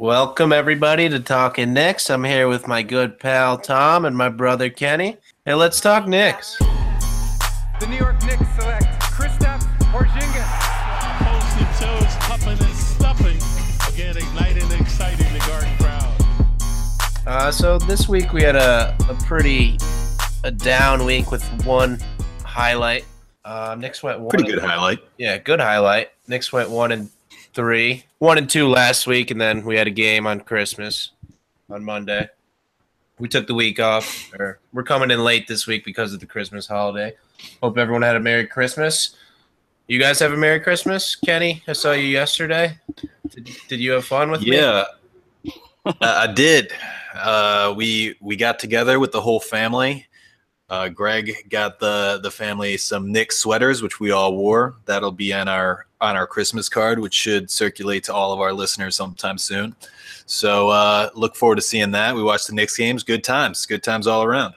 Welcome everybody to Talking Knicks. I'm here with my good pal Tom and my brother Kenny. Hey, let's talk Knicks. The New York Knicks select Kristaps Porzingis. Toes to toes, pumping and stuffing. Again, igniting and exciting the Garden crowd. Uh, so this week we had a, a pretty a down week with one highlight. Uh, Knicks went one Pretty and- good highlight. Yeah, good highlight. Knicks went one and three, one and two last week, and then we had a game on Christmas on Monday. We took the week off, or we're coming in late this week because of the Christmas holiday. Hope everyone had a Merry Christmas. You guys have a Merry Christmas, Kenny? I saw you yesterday. Did, did you have fun with me? Yeah, I did. Uh, we we got together with the whole family. Uh, Greg got the the family some Knick sweaters, which we all wore. That'll be on our on our Christmas card, which should circulate to all of our listeners sometime soon. So uh, look forward to seeing that. We watched the Knicks games. Good times. Good times all around.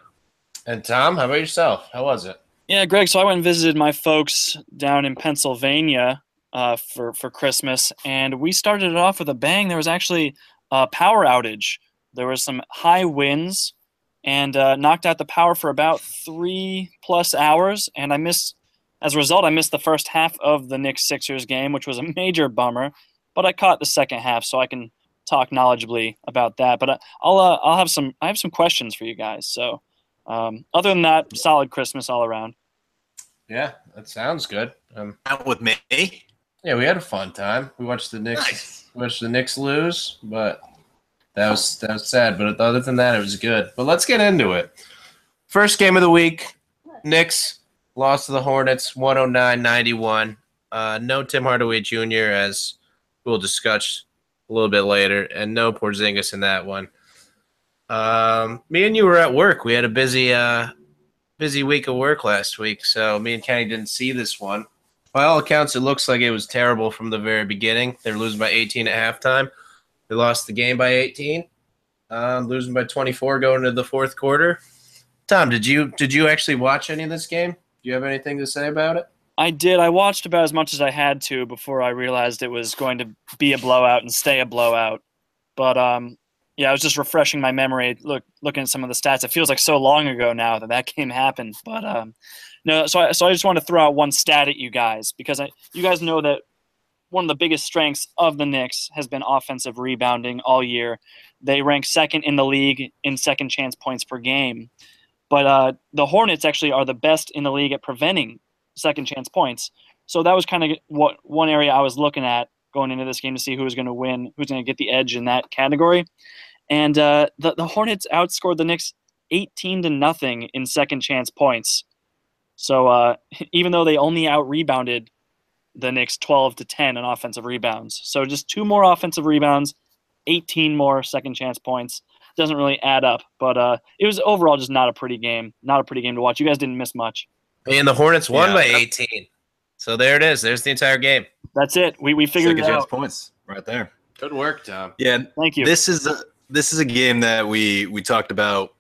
And Tom, how about yourself? How was it? Yeah, Greg. So I went and visited my folks down in Pennsylvania uh, for for Christmas, and we started it off with a bang. There was actually a power outage. There was some high winds, and uh, knocked out the power for about three plus hours. And I missed, as a result, I missed the first half of the Knicks Sixers game, which was a major bummer. But I caught the second half, so I can talk knowledgeably about that. But I- I'll uh, I'll have some I have some questions for you guys. So. Um, other than that, solid Christmas all around. Yeah, that sounds good. Um, Out with me. yeah, we had a fun time. We watched the Knicks. Nice. watched the Knicks lose, but that was that was sad. But other than that, it was good. But let's get into it. First game of the week, Knicks lost to the Hornets 109-91. Uh, no Tim Hardaway Jr. as we'll discuss a little bit later, and no Porzingis in that one. Um, me and you were at work. We had a busy uh, busy week of work last week, so me and Kenny didn't see this one. By all accounts, it looks like it was terrible from the very beginning. They're losing by 18 at halftime. They lost the game by 18, um, losing by 24 going into the fourth quarter. Tom, did you did you actually watch any of this game? Do you have anything to say about it? I did. I watched about as much as I had to before I realized it was going to be a blowout and stay a blowout. But um, yeah, I was just refreshing my memory, look looking at some of the stats. It feels like so long ago now that that game happened. But um, no, so I, so I just want to throw out one stat at you guys because I, you guys know that one of the biggest strengths of the Knicks has been offensive rebounding all year. They rank second in the league in second chance points per game. But uh, the Hornets actually are the best in the league at preventing second chance points. So that was kind of what one area I was looking at going into this game to see who was going to win, who's going to get the edge in that category. And uh, the the Hornets outscored the Knicks 18 to nothing in second chance points. So uh, even though they only out rebounded the Knicks 12 to 10 in offensive rebounds, so just two more offensive rebounds, 18 more second chance points. Doesn't really add up, but uh, it was overall just not a pretty game. Not a pretty game to watch. You guys didn't miss much. And the Hornets won Yeah. by 18. So there it is. There's the entire game. That's it. We we figured Second it chance out. points right there. Good work, Tom. Yeah, Thank you. this is a this is a game that we we talked about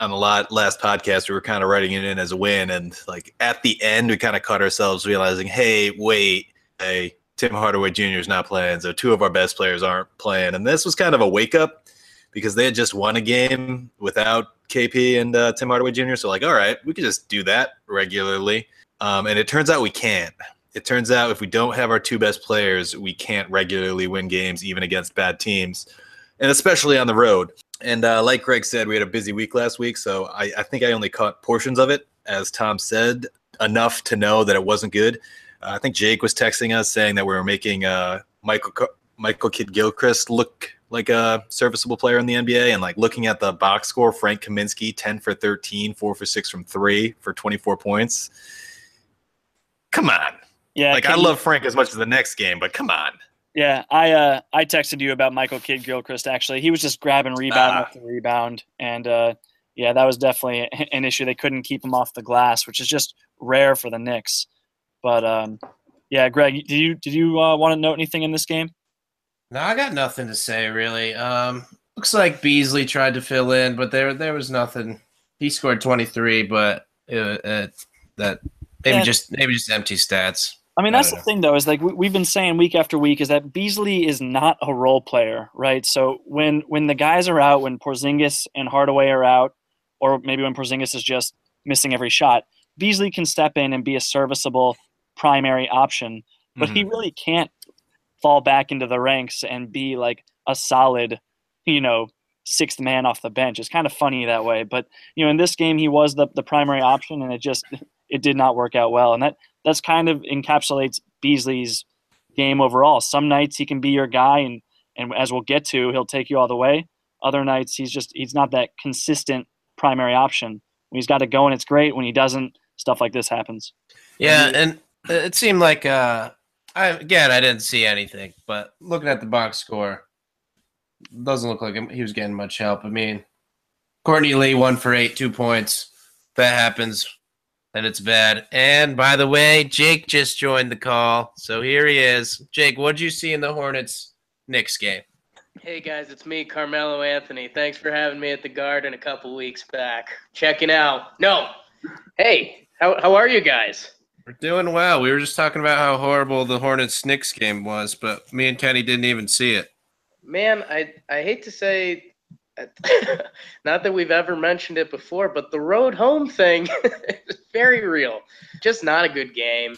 on the lot last podcast. We were kind of writing it in as a win, and like at the end, we kind of caught ourselves realizing, hey, wait, hey, Tim Hardaway Jr. is not playing, so two of our best players aren't playing, and this was kind of a wake up because they had just won a game without KP and uh, Tim Hardaway Jr. So like, all right, we could just do that regularly, um, and it turns out we can't. It turns out if we don't have our two best players, we can't regularly win games, even against bad teams and especially on the road. And uh, like Greg said, we had a busy week last week, so I, I think I only caught portions of it. As Tom said, enough to know that it wasn't good. Uh, I think Jake was texting us saying that we were making uh, Michael Michael Kidd Gilchrist look like a serviceable player in the NBA, and like looking at the box score, Frank Kaminsky, ten for 13, 4 for six from three for twenty four points. Come on, yeah, like I love Frank as much as the next game, but come on. Yeah, I uh, I texted you about Michael Kidd Gilchrist. Actually, he was just grabbing rebound Ah. after rebound, and uh, yeah, that was definitely an issue. They couldn't keep him off the glass, which is just rare for the Knicks. But um, yeah, Greg, did you did you uh, want to note anything in this game? No, I got nothing to say really. Um, looks like Beasley tried to fill in, but there there was nothing. He scored 23, but uh, uh, that maybe Yeah. just maybe just empty stats. I mean, that's don't the thing, though, is like we, we've been saying week after week is that Beasley is not a role player, right? So when when the guys are out, when Porzingis and Hardaway are out, or maybe when Porzingis is just missing every shot, Beasley can step in and be a serviceable primary option, but he really can't fall back into the ranks and be like a solid, you know, sixth man off the bench. It's kind of funny that way, but you know, in this game he was the the primary option, and it just it did not work out well, and that that's kind of encapsulates Beasley's game overall. Some nights he can be your guy, and and as we'll get to, he'll take you all the way. Other nights he's just he's not that consistent primary option. When he's got it going, it's great. When he doesn't, stuff like this happens. Yeah, and it seemed like uh, I again I didn't see anything, but looking at the box score, doesn't look like he was getting much help. I mean, Courtney Lee one for eight, two points. That happens, and it's bad. And by the way, Jake just joined the call, so here he is. Jake, what'd you see in the Hornets Knicks game? Hey guys, it's me, Carmelo Anthony. Thanks for having me at the Garden a couple weeks back. Checking out. No. Hey, how, how are you guys? We're doing well. We were just talking about how horrible the Hornets Knicks game was, but me and Kenny didn't even see it. Man, I I hate to say not that we've ever mentioned it before, but the road home thing is very real. Just not a good game.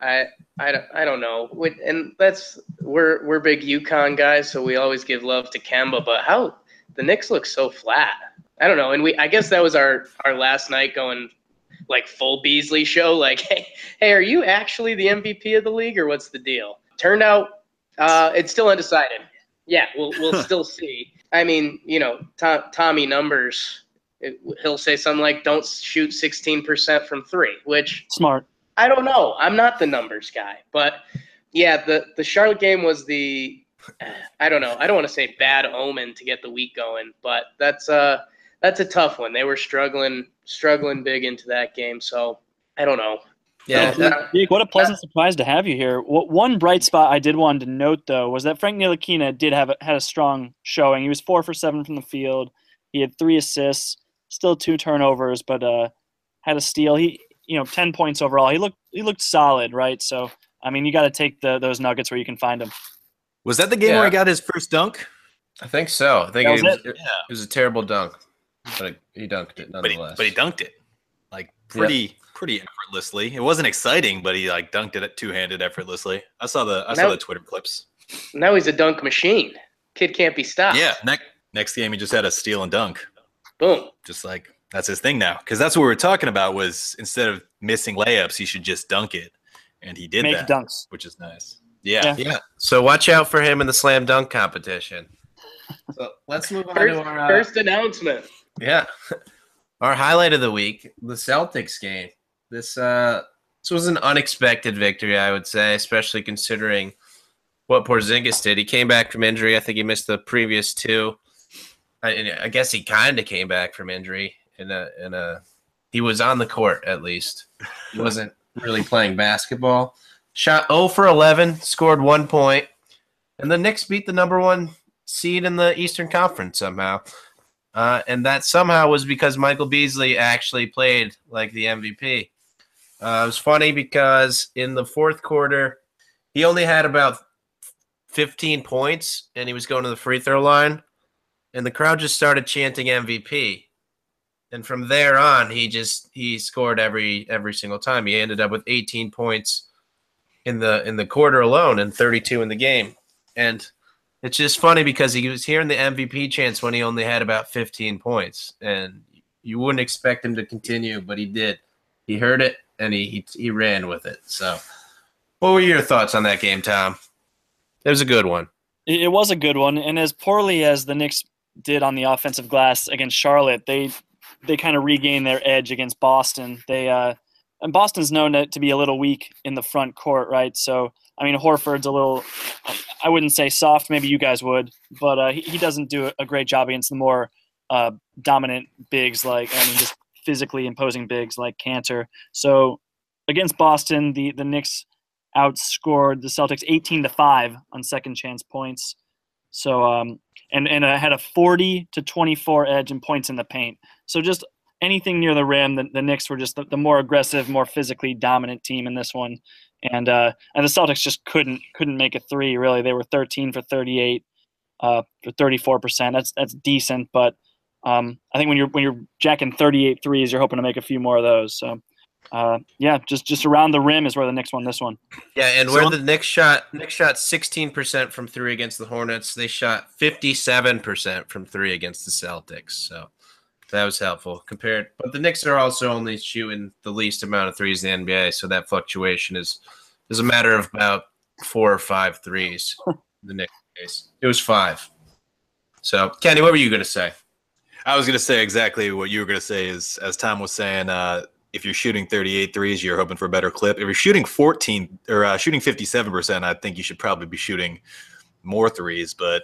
I I don't, I don't know. And that's we're we're big UConn guys, so we always give love to Kemba, but how the Knicks look so flat. I don't know. And we I guess that was our our last night going like full Beasley show like hey, hey are you actually the MVP of the league or what's the deal? Turned out uh, it's still undecided. Yeah, we'll we'll still see. I mean, you know, Tom, Tommy numbers. It, he'll say something like, "Don't shoot 16% from three, which Smart. I don't know. I'm not the numbers guy, but yeah, the the Charlotte game was the I don't know. I don't want to say bad omen to get the week going, but that's uh that's a tough one. They were struggling struggling big into that game, so I don't know. Yeah, that- Jake, what a pleasant surprise to have you here. What, one bright spot I did want to note though was that Frank Ntilikina did have a, had a strong showing. He was four for seven from the field. He had three assists, still two turnovers, but uh, had a steal. He you know ten points overall. He looked he looked solid, right? So I mean, you got to take the those nuggets where you can find them. Was that the game where he got his first dunk? I think so. I think That it was was, it was a terrible dunk, but he dunked it But he, but he dunked it like pretty pretty effortlessly. It wasn't exciting, but he like dunked it two handed effortlessly. I saw the I saw the Twitter clips. Now he's a dunk machine. Kid can't be stopped. Yeah, next next game he just had a steal and dunk. Boom. Just like that's his thing now. Because that's what we were talking about was instead of missing layups, he should just dunk it, and he did Make that, dunks. which is nice. Yeah, yeah. So watch out for him in the slam dunk competition. So let's move on First, to our uh, first announcement. Yeah, our highlight of the week: the Celtics game. This uh, this was an unexpected victory, I would say, especially considering what Porzingis did. He came back from injury. I think he missed the previous two. I, I guess he kind of came back from injury in a in a. He was on the court at least. He wasn't really playing basketball. Shot 0 for 11, scored one point, and the Knicks beat the number one seed in the Eastern Conference somehow. Uh, and that somehow was because Michael Beasley actually played like the MVP. Uh, it was funny because in the fourth quarter, he only had about 15 points and he was going to the free throw line. And the crowd just started chanting MVP. And from there on, he just he scored every every single time. He ended up with 18 points in the in the quarter alone and 32 in the game. And it's just funny because he was hearing the MVP chance when he only had about 15 points, and you wouldn't expect him to continue, but he did. He heard it and he he, he ran with it. So, what were your thoughts on that game, Tom? It was a good one. It, was a good one, and as poorly as the Knicks did on the offensive glass against Charlotte, they they kind of regained their edge against Boston. They uh, and Boston's known to be a little weak in the front court, right? So I mean, Horford's a little, I wouldn't say soft, maybe you guys would, but uh, he, he doesn't do a great job against the more uh, dominant bigs, like, I mean, just physically imposing bigs like Kanter. So against Boston, the, the Knicks outscored the Celtics 18 to 5 on second chance points. So, um, and, and uh, had a 40 to 24 edge in points in the paint. So just anything near the rim, the, the Knicks were just the, the more aggressive, more physically dominant team in this one and uh, and the Celtics just couldn't couldn't make a three. Really, they were 13 for 38 uh, for 34 percent. That's that's decent, but um, I think when you're when you're jacking 38 threes, you're hoping to make a few more of those. So. Uh, yeah, just just around the rim is where the Knicks won this one. Yeah, and where the Knicks shot Knicks shot 16% from three against the Hornets, they shot 57% from three against the Celtics. So that was helpful compared. But the Knicks are also only shooting the least amount of threes in the NBA, so that fluctuation is is a matter of about four or five threes. the Knicks case, it was five. So, Kenny, what were you going to say? I was going to say exactly what you were going to say. Is as Tom was saying, uh, if you're shooting 38 threes, you're hoping for a better clip. If you're shooting 14 or uh, shooting 57 percent, I think you should probably be shooting more threes. But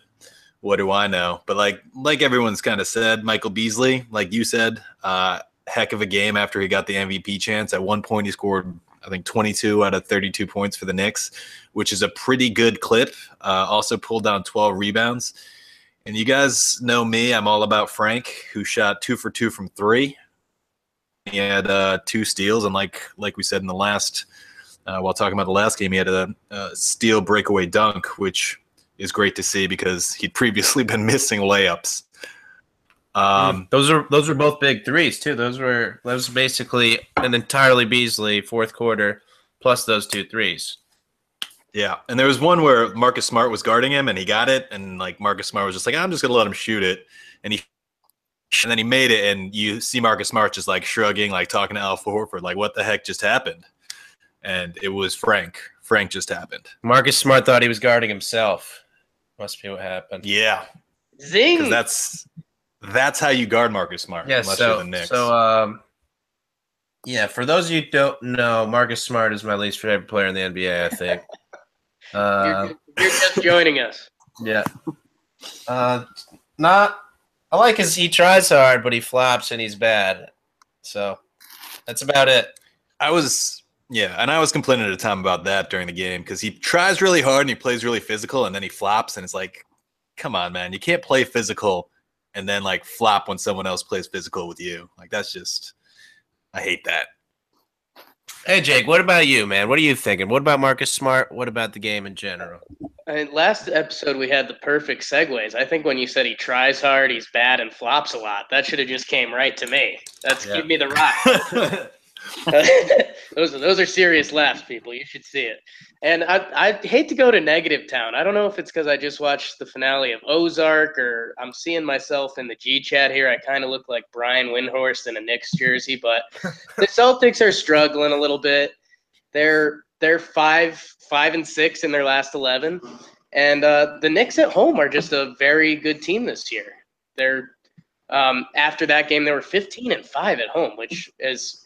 what do I know? But like like everyone's kind of said, Michael Beasley, like you said, uh, heck of a game after he got the MVP chance. At one point, he scored I think 22 out of 32 points for the Knicks, which is a pretty good clip. Uh, also pulled down 12 rebounds. And you guys know me, I'm all about Frank, who shot two for two from three. He had uh, two steals, and like like we said in the last, uh, while talking about the last game, he had a, a steal breakaway dunk, which is great to see because he'd previously been missing layups. Um, those are those were both big threes too. Those were that was basically an entirely Beasley fourth quarter plus those two threes. Yeah, and there was one where Marcus Smart was guarding him and he got it, and like Marcus Smart was just like, I'm just gonna let him shoot it, and he and then he made it, and you see Marcus Smart just like shrugging, like talking to Al Horford, like what the heck just happened, and it was Frank. Frank just happened. Marcus Smart thought he was guarding himself. Must be what happened. Yeah. Zing. That's that's how you guard Marcus Smart. Yeah. So, so um, yeah. For those of you who don't know, Marcus Smart is my least favorite player in the NBA. I think. uh, you're, you're just joining us. Yeah. Uh, not. I like his. He tries hard, but he flops and he's bad. So that's about it. I was yeah, and I was complaining at to Tom about that during the game because he tries really hard and he plays really physical, and then he flops, and it's like, come on, man, you can't play physical and then like flop when someone else plays physical with you. Like that's just, I hate that. Hey Jake, what about you, man? What are you thinking? What about Marcus Smart? What about the game in general? I mean, last episode we had the perfect segues. I think when you said he tries hard, he's bad, and flops a lot, that should have just came right to me. That's yeah. give me the rock. those are those are serious laughs, people. You should see it. And I I hate to go to negative town. I don't know if it's because I just watched the finale of Ozark or I'm seeing myself in the G chat here. I kind of look like Brian Windhorst in a Knicks jersey, but the Celtics are struggling a little bit. They're they're five five and six in their last eleven, and uh, the Knicks at home are just a very good team this year. They're um, after that game they were 15 and five at home, which is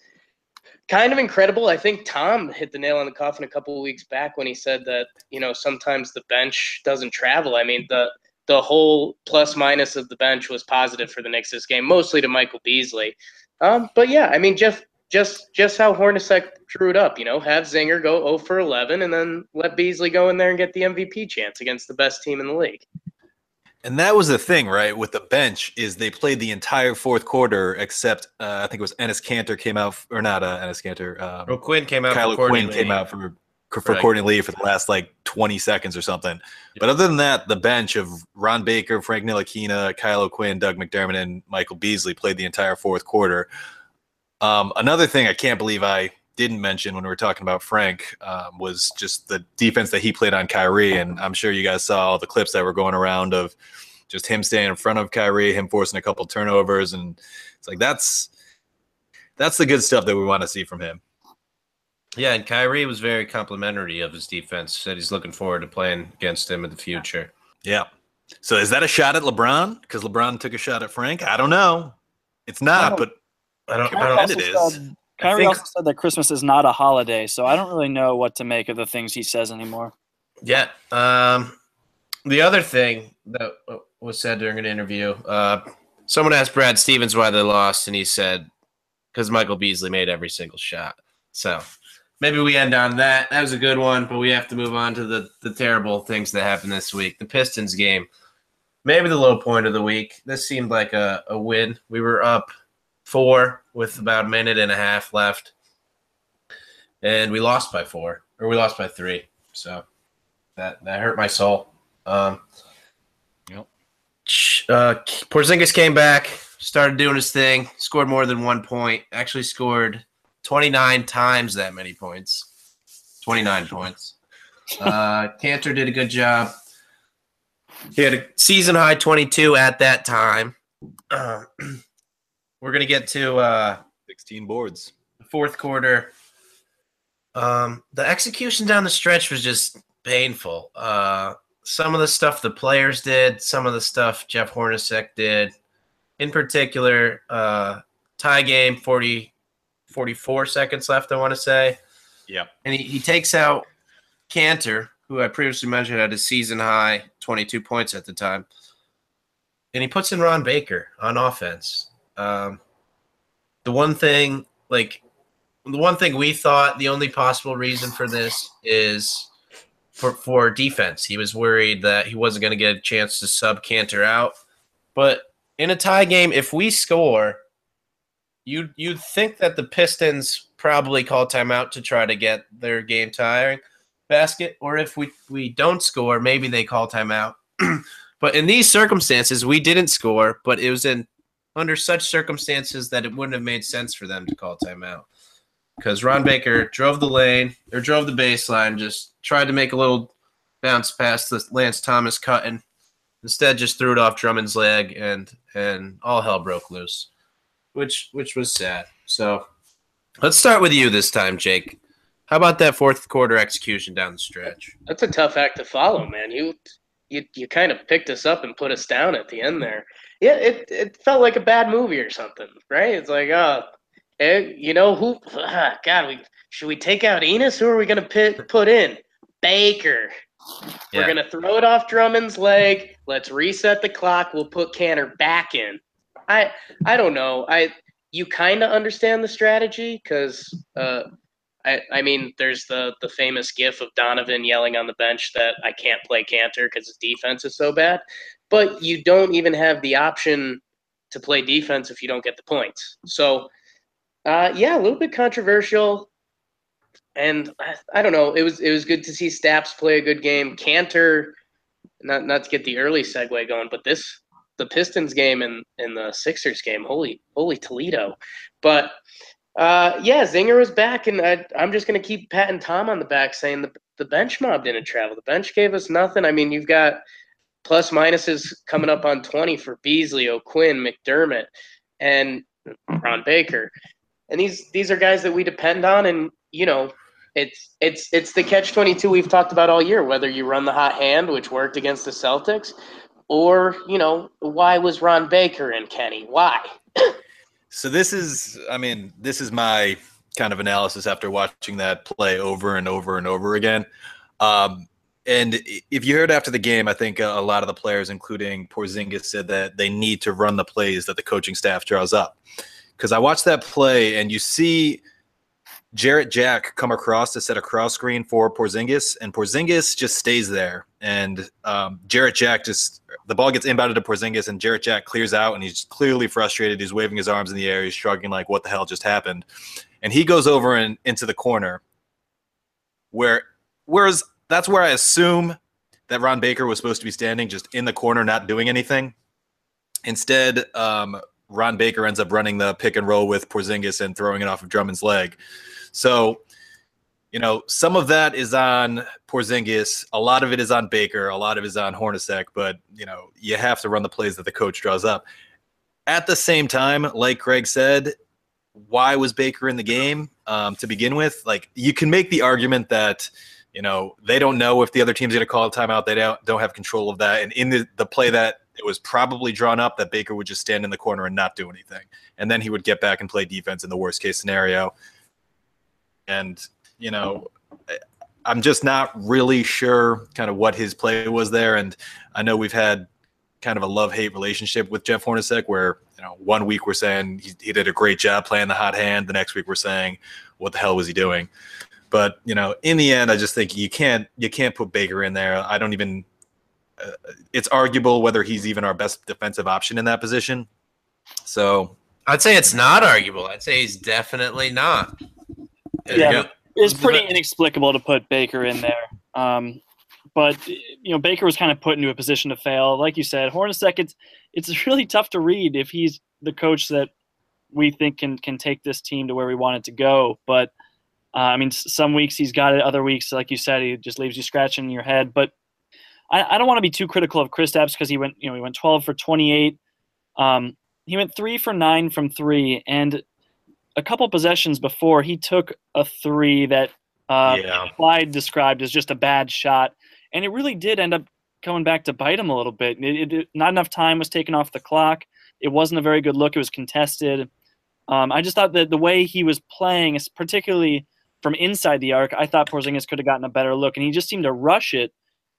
kind of incredible. I think Tom hit the nail on the coffin a couple of weeks back when he said that you know sometimes the bench doesn't travel. I mean the the whole plus minus of the bench was positive for the Knicks this game, mostly to Michael Beasley. Um, but yeah, I mean Jeff just just how Hornacek drew it up. You know, have Zinger go 0 for 11, and then let Beasley go in there and get the MVP chance against the best team in the league. And that was the thing, right? With the bench, is they played the entire fourth quarter, except uh, I think it was Ennis Kanter came out, or not uh, Enes Kanter. Um, oh, Quinn came out. Kyle Quinn came out for for right. Courtney Lee for the last like 20 seconds or something. But other than that, the bench of Ron Baker, Frank Ntilikina, Kyle Quinn, Doug McDermott, and Michael Beasley played the entire fourth quarter. Um, another thing I can't believe I didn't mention when we were talking about Frank um, was just the defense that he played on Kyrie. And I'm sure you guys saw all the clips that were going around of just him staying in front of Kyrie, him forcing a couple turnovers. And it's like, that's, that's the good stuff that we want to see from him. Yeah, and Kyrie was very complimentary of his defense. Said he's looking forward to playing against him in the future. Yeah. So is that a shot at LeBron? Because LeBron took a shot at Frank. I don't know. It's not, but I don't. I don't. It is. Kyrie think- also said that Christmas is not a holiday, so I don't really know what to make of the things he says anymore. Yeah. Um, the other thing that was said during an interview, uh, someone asked Brad Stevens why they lost, and he said, because Michael Beasley made every single shot. So maybe we end on that. That was a good one, but we have to move on to the, the terrible things that happened this week. The Pistons game, maybe the low point of the week. This seemed like a, a win. We were up four with about a minute and a half left, and we lost by four, or we lost by three. So that that hurt my soul. Um, Yep. Uh, Porzingis came back, started doing his thing, scored more than one point. Actually, scored twenty nine times that many points. Twenty nine points. Uh, Kanter did a good job. He had a season high twenty two at that time. Uh, we're gonna get to. Uh, 16 boards. the fourth quarter. Um, the execution down the stretch was just painful. Uh, some of the stuff the players did, some of the stuff Jeff Hornacek did. In particular, uh, tie game, 40, 44 seconds left, I want to say. Yep. And he, he takes out Kanter, who I previously mentioned had a season high 22 points at the time. And he puts in Ron Baker on offense. Um, the one thing, like, the one thing we thought the only possible reason for this is for for defense. He was worried that he wasn't going to get a chance to sub Kanter out. But in a tie game, if we score, you you'd think that the Pistons probably call timeout to try to get their game tying basket, or if we we don't score, maybe they call timeout. but in these circumstances, we didn't score, but it was in under such circumstances that it wouldn't have made sense for them to call timeout. Because Ron Baker drove the lane or drove the baseline, just tried to make a little bounce past the Lance Thomas cut and instead just threw it off Drummond's leg and and all hell broke loose. Which which was sad. So let's start with you this time, Jake. How about that fourth quarter execution down the stretch? That's a tough act to follow, man. You you you kind of picked us up and put us down at the end there. Yeah, it it felt like a bad movie or something, right? It's like, uh, eh, you know who? ah, God, we should we take out Enos? Who are we gonna put put in? Baker. Yeah. We're gonna throw it off Drummond's leg. Let's reset the clock. We'll put Canner back in. I I don't know. I you kind of understand the strategy because uh, I I mean there's the the famous gif of Donovan yelling on the bench that I can't play Kanter because his defense is so bad, but you don't even have the option to play defense if you don't get the points. So uh, yeah, a little bit controversial. And I, I don't know. It was it was good to see Staps play a good game. Kanter, not not to get the early segue going, but this the Pistons game and, and the Sixers game, holy holy Toledo. But uh, yeah, Zinger was back, and I, I'm just gonna keep patting Tom on the back, saying the the bench mob didn't travel. The bench gave us nothing. I mean, you've got plus minuses coming up on 20 for Beasley, O'Quinn, McDermott, and Ron Baker, and these these are guys that we depend on, and you know. It's it's it's the catch twenty two we've talked about all year. Whether you run the hot hand, which worked against the Celtics, or you know why was Ron Baker in Kenny? Why? So this is, I mean, this is my kind of analysis after watching that play over and over and over again. Um, and if you heard after the game, I think a lot of the players, including Porzingis, said that they need to run the plays that the coaching staff draws up. Because I watched that play, and you see Jarrett Jack come across to set a cross screen for Porzingis, and Porzingis just stays there. And um, Jarrett Jack just the ball gets inbounded to Porzingis, and Jarrett Jack clears out, and he's clearly frustrated. He's waving his arms in the air. He's shrugging like, "What the hell just happened?" And he goes over and into the corner, where whereas that's where I assume that Ron Baker was supposed to be standing, just in the corner, not doing anything. Instead, um, Ron Baker ends up running the pick and roll with Porzingis and throwing it off of Drummond's leg. So, you know, some of that is on Porzingis. A lot of it is on Baker. A lot of it is on Hornacek. But you know, you have to run the plays that the coach draws up. At the same time, like Greg said, why was Baker in the game um, to begin with? Like, you can make the argument that you know they don't know if the other team's going to call a timeout. They don't don't have control of that. And in the, the play that it was probably drawn up that Baker would just stand in the corner and not do anything, and then he would get back and play defense in the worst case scenario. And you know, I'm just not really sure kind of what his play was there. And I know we've had kind of a love hate relationship with Jeff Hornacek, where you know one week we're saying he, he did a great job playing the hot hand, the next week we're saying what the hell was he doing? But you know, in the end, I just think you can't you can't put Baker in there. I don't even. Uh, it's arguable whether he's even our best defensive option in that position. So I'd say it's not arguable. I'd say he's definitely not. There Yeah. It's pretty inexplicable to put Baker in there. Um, but you know, Baker was kind of put into a position to fail. Like you said, Hornacek, it's it's really tough to read if he's the coach that we think can can take this team to where we want it to go. But uh, I mean, some weeks he's got it. Other weeks, like you said, he just leaves you scratching your head. But I, I don't want to be too critical of Kristaps because he went, you know, he went 12 for 28. Um, he went three for nine from three, and a couple possessions before he took a three that uh, Yeah. Clyde described as just a bad shot, and it really did end up coming back to bite him a little bit. It, it, not enough time was taken off the clock. It wasn't a very good look. It was contested. Um, I just thought that the way he was playing, particularly from inside the arc, I thought Porzingis could have gotten a better look, and he just seemed to rush it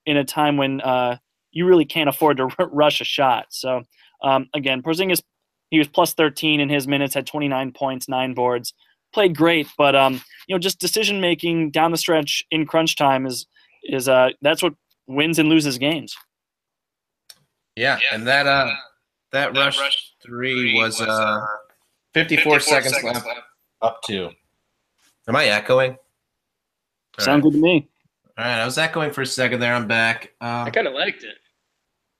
in a time when uh, you really can't afford to r- rush a shot. So um, again, Porzingis, he was plus 13 in his minutes, had 29 points, nine boards, played great, but um, you know, just decision making down the stretch in crunch time is is uh, that's what wins and loses games. Yeah, and that uh that, rush, three was uh 54, seconds, left, up to. Am I echoing? All Sounds right. good to me. All right, I was echoing for a second there. I'm back. Um, I kind of liked it.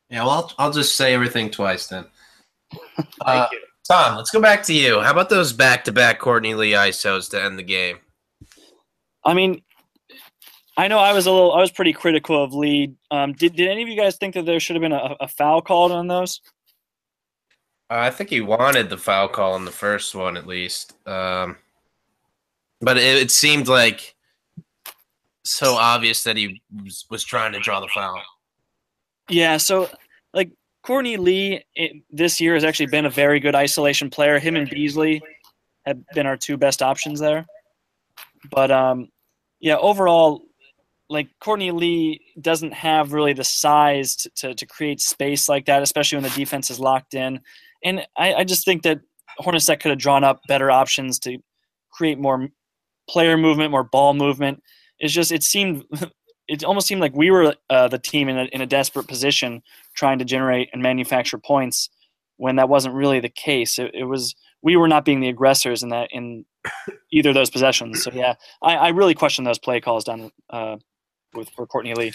yeah, well, I'll, I'll just say everything twice then. Thank Uh, you. Tom, let's go back to you. How about those back-to-back Courtney Lee ISOs to end the game? I mean, I know I was a little, I was pretty critical of Lee. Um, did did any of you guys think that there should have been a, a foul called on those? Uh, I think he wanted the foul call in the first one at least, um, but it, it seemed like so obvious that he was, was trying to draw the foul. Yeah, so like Courtney Lee it, this year has actually been a very good isolation player. Him and Beasley have been our two best options there. But um, yeah, overall, like Courtney Lee doesn't have really the size to, to, to create space like that, especially when the defense is locked in. And I, I just think that Hornacek could have drawn up better options to create more player movement, more ball movement. It's just it seemed it almost seemed like we were uh, the team in a, in a desperate position trying to generate and manufacture points when that wasn't really the case. It, it was we were not being the aggressors in that in either of those possessions. So yeah, I, I really question those play calls down uh, with for Courtney Lee.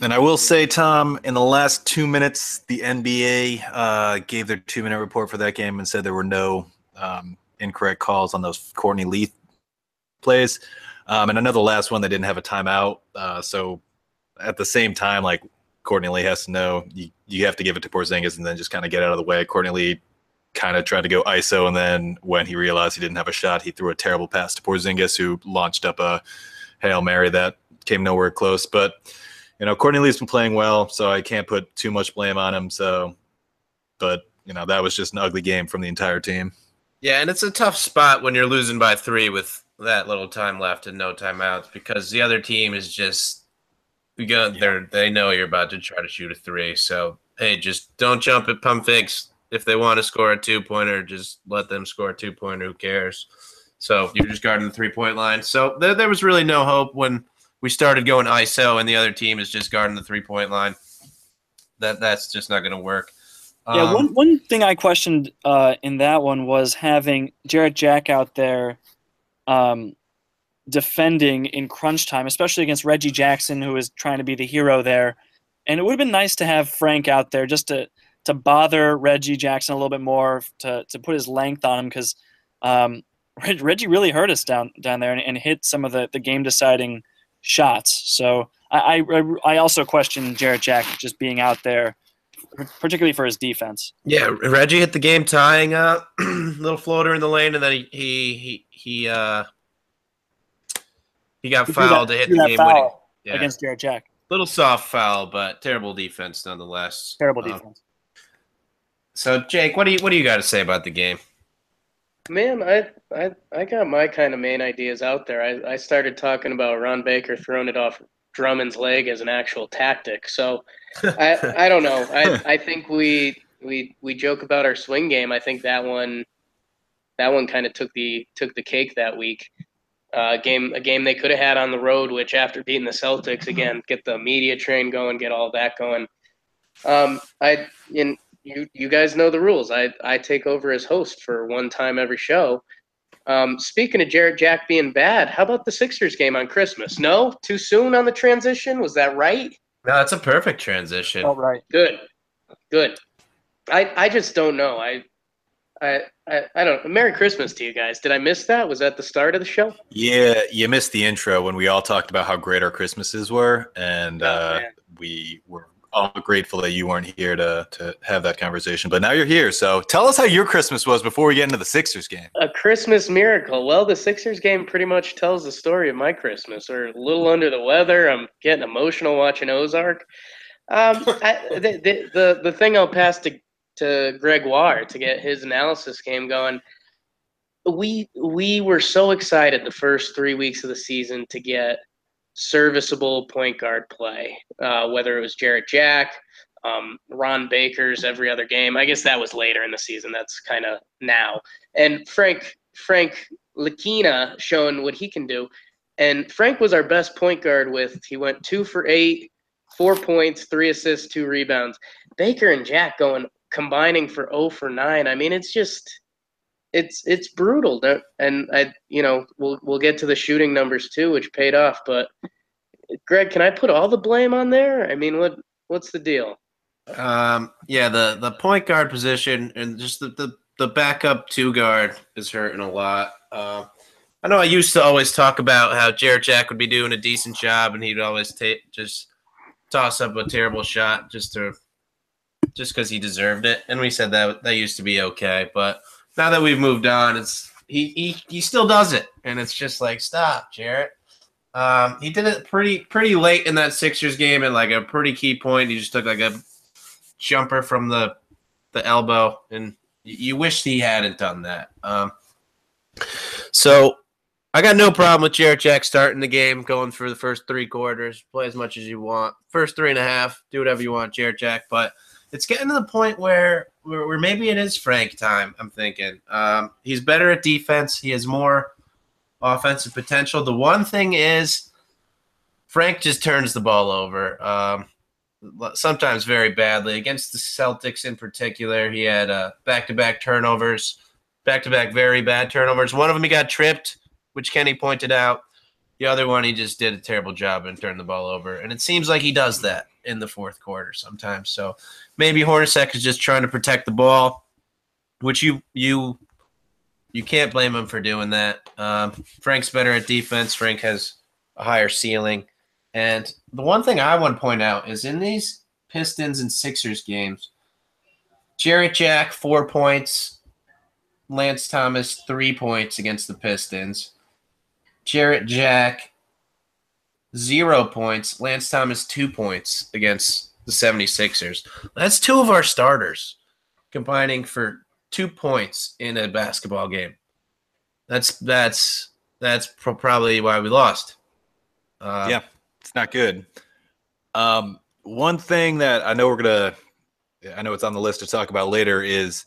And I will say, Tom, in the last two minutes, the NBA uh, gave their two minute report for that game and said there were no um, incorrect calls on those Courtney Lee plays. Um, and I know the last one they didn't have a timeout. Uh, so at the same time, like Courtney Lee has to know you, you have to give it to Porzingis and then just kind of get out of the way. Courtney Lee kind of tried to go ISO, and then when he realized he didn't have a shot, he threw a terrible pass to Porzingis, who launched up a hail mary that came nowhere close. But you know, Courtney Lee's been playing well, so I can't put too much blame on him. So, but you know, that was just an ugly game from the entire team. Yeah, and it's a tough spot when you're losing by three with that little time left and no timeouts because the other team is just we go they're they know you're about to try to shoot a three. So hey, just don't jump at pump fakes. If they want to score a two pointer, just let them score a two pointer. Who cares? So you're just guarding the three point line. So there, there was really no hope when we started going ISO and the other team is just guarding the three point line. That that's just not going to work. Yeah, Um, one one thing I questioned uh, in that one was having Jarrett Jack out there um, defending in crunch time, especially against Reggie Jackson, who is trying to be the hero there. And it would have been nice to have Frank out there just to to bother Reggie Jackson a little bit more, to to put his length on him because um, Reg- Reggie really hurt us down down there and, and hit some of the, the game deciding shots. So I, I I also question Jarrett Jack just being out there particularly for his defense. Yeah, Reggie hit the game tying uh little floater in the lane, and then he he he, he uh he got He fouled that- to hit the game winning. Yeah. against Jarrett Jack. Little soft foul, but terrible defense nonetheless. Terrible Uh, defense. so, Jake, what do you what do you got to say about the game? Man, I, I I got my kind of main ideas out there. I, I started talking about Ron Baker throwing it off Drummond's leg as an actual tactic. So I I don't know. I, I think we we we joke about our swing game. I think that one that one kind of took the took the cake that week. Uh, game a game they could have had on the road, which after beating the Celtics again, get the media train going, get all that going. Um, I in you you guys know the rules. I I take over as host for one time every show. Um, speaking of Jarrett Jack being bad, how about the Sixers game on Christmas? No, too soon on the transition. Was that right? No, that's a perfect transition. All right. Good, good. I I just don't know. I. I, I, I don't Merry Christmas to you guys. Did I miss that? Was that the start of the show? Yeah, you missed the intro when we all talked about how great our Christmases were, and Oh, uh, we were all grateful that you weren't here to to have that conversation. But now you're here, so tell us how your Christmas was before we get into the Sixers game. A Christmas miracle. Well, the Sixers game pretty much tells the story of my Christmas. We're a little under the weather. I'm getting emotional watching Ozark. Um, I, the, the the the thing I'll pass to to Gregoire to get his analysis game going. We we were so excited the first three weeks of the season to get serviceable point guard play, uh, whether it was Jarrett Jack, um, Ron Baker's every other game. I guess that was later in the season. That's kind of now. And Frank Frank Lakina showing what he can do. And Frank was our best point guard with he went two for eight, four points, three assists, two rebounds. Baker and Jack going combining for 0 for 9. I mean, it's just it's it's brutal. And I you know, we'll we'll get to the shooting numbers too, which paid off, but Greg, can I put all the blame on there? I mean, what what's the deal? Um, yeah, the the point guard position and just the the, the backup two guard is hurting a lot. Uh, I know I used to always talk about how Jarrett Jack would be doing a decent job, and he'd always take just toss up a terrible shot just to just because he deserved it, and we said that that used to be okay. But now that we've moved on, it's he he he still does it, and it's just like stop, Jarrett. Um, he did it pretty pretty late in that Sixers game, at like a pretty key point. He just took like a jumper from the the elbow, and you wish he hadn't done that. Um, so I got no problem with Jarrett Jack starting the game, going for the first three quarters, play as much as you want. First three and a half, do whatever you want, Jarrett Jack. But it's getting to the point where where, maybe it is Frank time. I'm thinking um, he's better at defense. He has more offensive potential. The one thing is Frank just turns the ball over. Um, sometimes very badly. Against the Celtics in particular, he had uh, back-to-back turnovers, back-to-back very bad turnovers. One of them he got tripped, which Kenny pointed out. The other one he just did a terrible job and turned the ball over. And it seems like he does that in the fourth quarter sometimes. So maybe Hornacek is just trying to protect the ball, which you you you can't blame him for doing that. Um, Frank's better at defense. Frank has a higher ceiling. And the one thing I want to point out is in these Pistons and Sixers games, Jarrett Jack, four points. Lance Thomas, three points against the Pistons. Jarrett Jack, zero points. Lance Thomas, two points against the 76ers. That's two of our starters combining for two points in a basketball game. That's that's that's pro- probably why we lost. Uh, yeah, it's not good. Um, one thing that I know we're gonna, I know it's on the list to talk about later is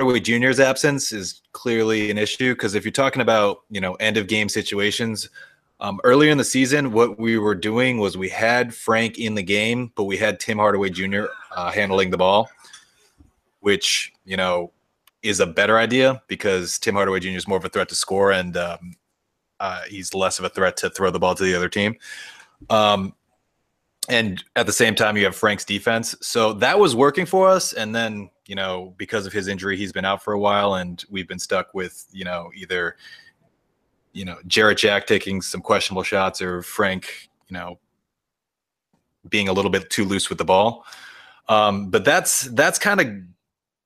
Hardaway Jr.'s absence is clearly an issue because if you're talking about you know end of game situations, um, earlier in the season, what we were doing was we had Frank in the game, but we had Tim Hardaway Jr. Uh, handling the ball, which you know is a better idea because Tim Hardaway Jr. is more of a threat to score and um, uh, he's less of a threat to throw the ball to the other team. Um, and at the same time, you have Frank's defense. So that was working for us. And then, you know, because of his injury, he's been out for a while and we've been stuck with, you know, either, you know, Jarrett Jack taking some questionable shots or Frank, you know, being a little bit too loose with the ball. Um, but that's that's kind of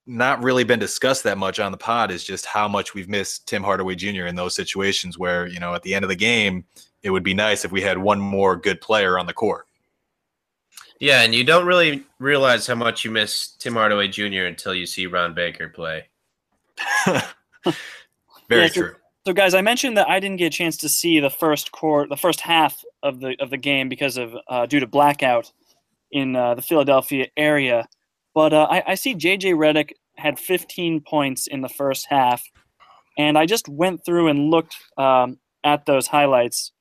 not really been discussed that much on the pod is just how much we've missed Tim Hardaway Jr. in those situations where, you know, at the end of the game, it would be nice if we had one more good player on the court. Yeah, and you don't really realize how much you miss Tim Hardaway Jr. until you see Ron Baker play. Very Yeah, so- true. So, guys, I mentioned that I didn't get a chance to see the first court, the first half of the of the game because of uh, due to blackout in uh, the Philadelphia area. But uh, I, I see JJ Redick had 15 points in the first half, and I just went through and looked um, at those highlights,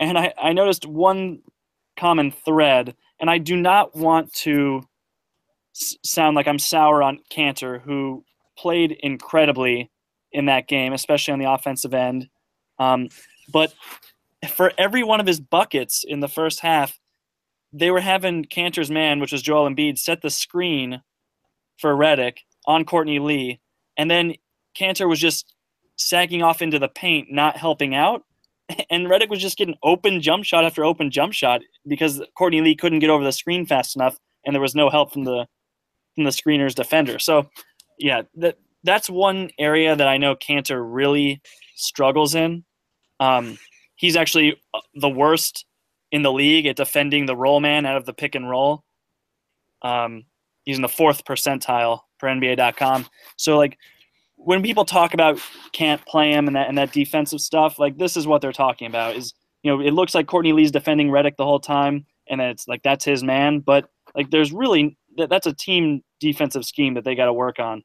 and I, I noticed one common thread, and I do not want to sound like I'm sour on Kanter, who played incredibly in that game, especially on the offensive end. Um, but for every one of his buckets in the first half, they were having Kanter's man, which was Joel Embiid, set the screen for Redick on Courtney Lee, and then Kanter was just sagging off into the paint, not helping out. And Redick was just getting open jump shot after open jump shot because Courtney Lee couldn't get over the screen fast enough, and there was no help from the from the screener's defender. So, yeah, that that's one area that I know Kanter really struggles in. Um, he's actually uh, the worst in the league at defending the roll man out of the pick and roll. Um, he's in the fourth percentile per NBA.com. So like when people talk about can't play him and that and that defensive stuff, like this is what they're talking about. Is you know it looks like Courtney Lee's defending Redick the whole time, and then it's like that's his man, but like there's really that, that's a team defensive scheme that they got to work on.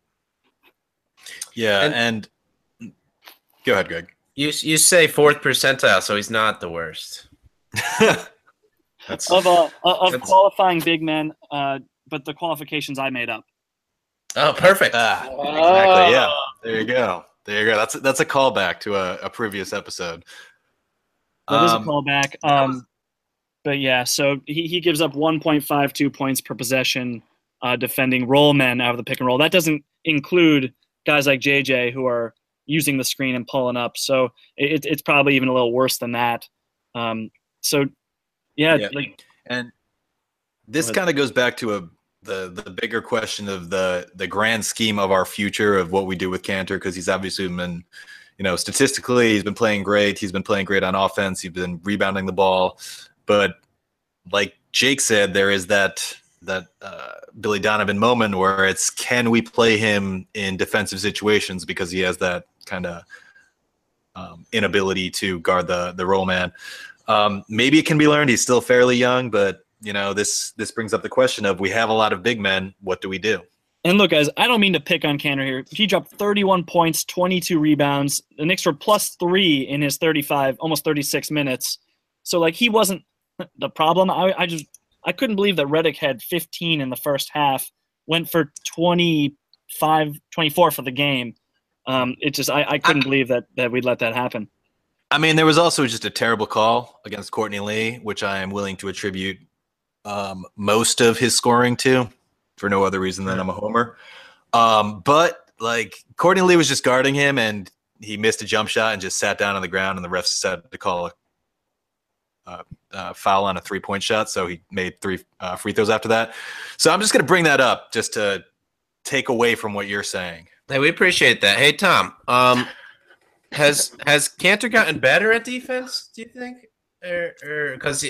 Yeah, And- and, go ahead, Greg. You you say fourth percentile, so he's not the worst. That's of uh, of That's- qualifying big men, uh, but the qualifications I made up. Oh, perfect. ah, exactly. Yeah, there you go. There you go. That's that's a callback to a, a previous episode. That is Um, a callback. Um, but yeah, so he, he gives up 1.52 points per possession uh, defending roll men out of the pick and roll. That doesn't include guys like JJ who are using the screen and pulling up. So it, it's probably even a little worse than that. Um, so yeah, Yeah. like And this kind of goes back to a the the bigger question of the the grand scheme of our future of what we do with Kanter because he's obviously been, you know, statistically he's been playing great. He's been playing great on offense. He's been rebounding the ball, but like Jake said, there is that that uh, Billy Donovan moment where it's can we play him in defensive situations because he has that kind of um, inability to guard the the roll man. Um, maybe it can be learned. He's still fairly young, but you know this this brings up the question of we have a lot of big men. What do we do? And look, guys, I don't mean to pick on Kanter here. He dropped 31 points, 22 rebounds. The Knicks were plus three in his 35, almost 36 minutes. So, like, he wasn't the problem. I, I just, I couldn't believe that Redick had 15 in the first half, went for 25, 24 for the game. Um, it just, I, I couldn't believe that, that we'd let that happen. I mean, there was also just a terrible call against Courtney Lee, which I am willing to attribute um, most of his scoring to, for no other reason than I'm a homer. Um, but like Courtney Lee was just guarding him, and he missed a jump shot and just sat down on the ground, and the refs said to call a uh, uh, foul on a three point shot. So he made three uh, free throws after that. So I'm just going to bring that up just to take away from what you're saying. Hey, we appreciate that. Hey, Tom, um, has has Kanter gotten better at defense? Do you think, or because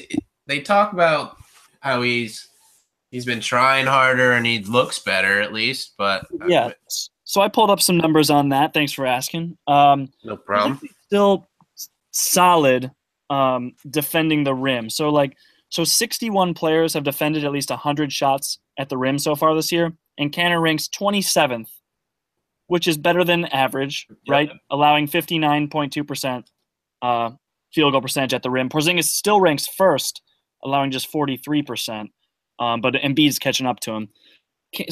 they talk about how he's he's been trying harder and he looks better at least, but Yeah. So I pulled up some numbers on that. Thanks for asking. Um, no problem. still solid um, defending the rim. So like so 61 players have defended at least 100 shots at the rim so far this year and Kanter ranks 27th, which is better than average, right? Allowing 59.2% uh, field goal percentage at the rim. Porzingis still ranks first, allowing just 43%. Um, but Embiid's catching up to him.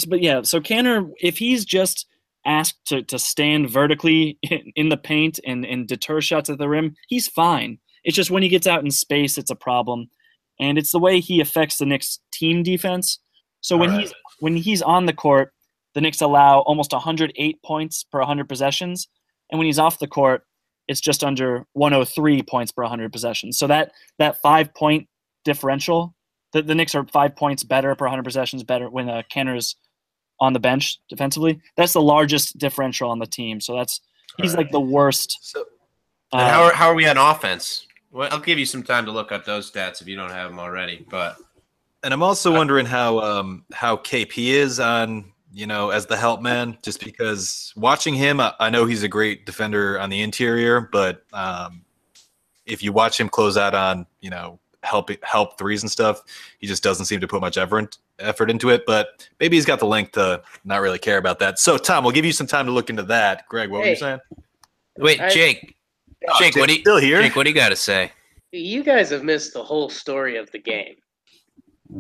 But yeah, so Kanter, if he's just asked to, to stand vertically in, in the paint and, and deter shots at the rim, he's fine. It's just when he gets out in space, it's a problem. And it's the way he affects the Knicks team defense. So when Alright. he's when he's on the court, the Knicks allow almost 108 points per 100 possessions, and when he's off the court, it's just under 103 points per 100 possessions. So that that five point differential, the, the Knicks are five points better per 100 possessions better when uh, Kanter's on the bench defensively. That's the largest differential on the team. So that's he's like the worst. So uh, how are, how are we on offense? Well, I'll give you some time to look up those stats if you don't have them already. But And I'm also wondering how um how KP is on you know as the help man, just because watching him, I, I know he's a great defender on the interior, but um, if you watch him close out on you know help help threes and stuff, he just doesn't seem to put much effort effort into it. But maybe he's got the length to not really care about that. So Tom, we'll give you some time to look into that. Greg, what were you saying? wait, I- Jake, oh, Jake, what do you Still here? Jake, what do you got to say? You guys have missed the whole story of the game.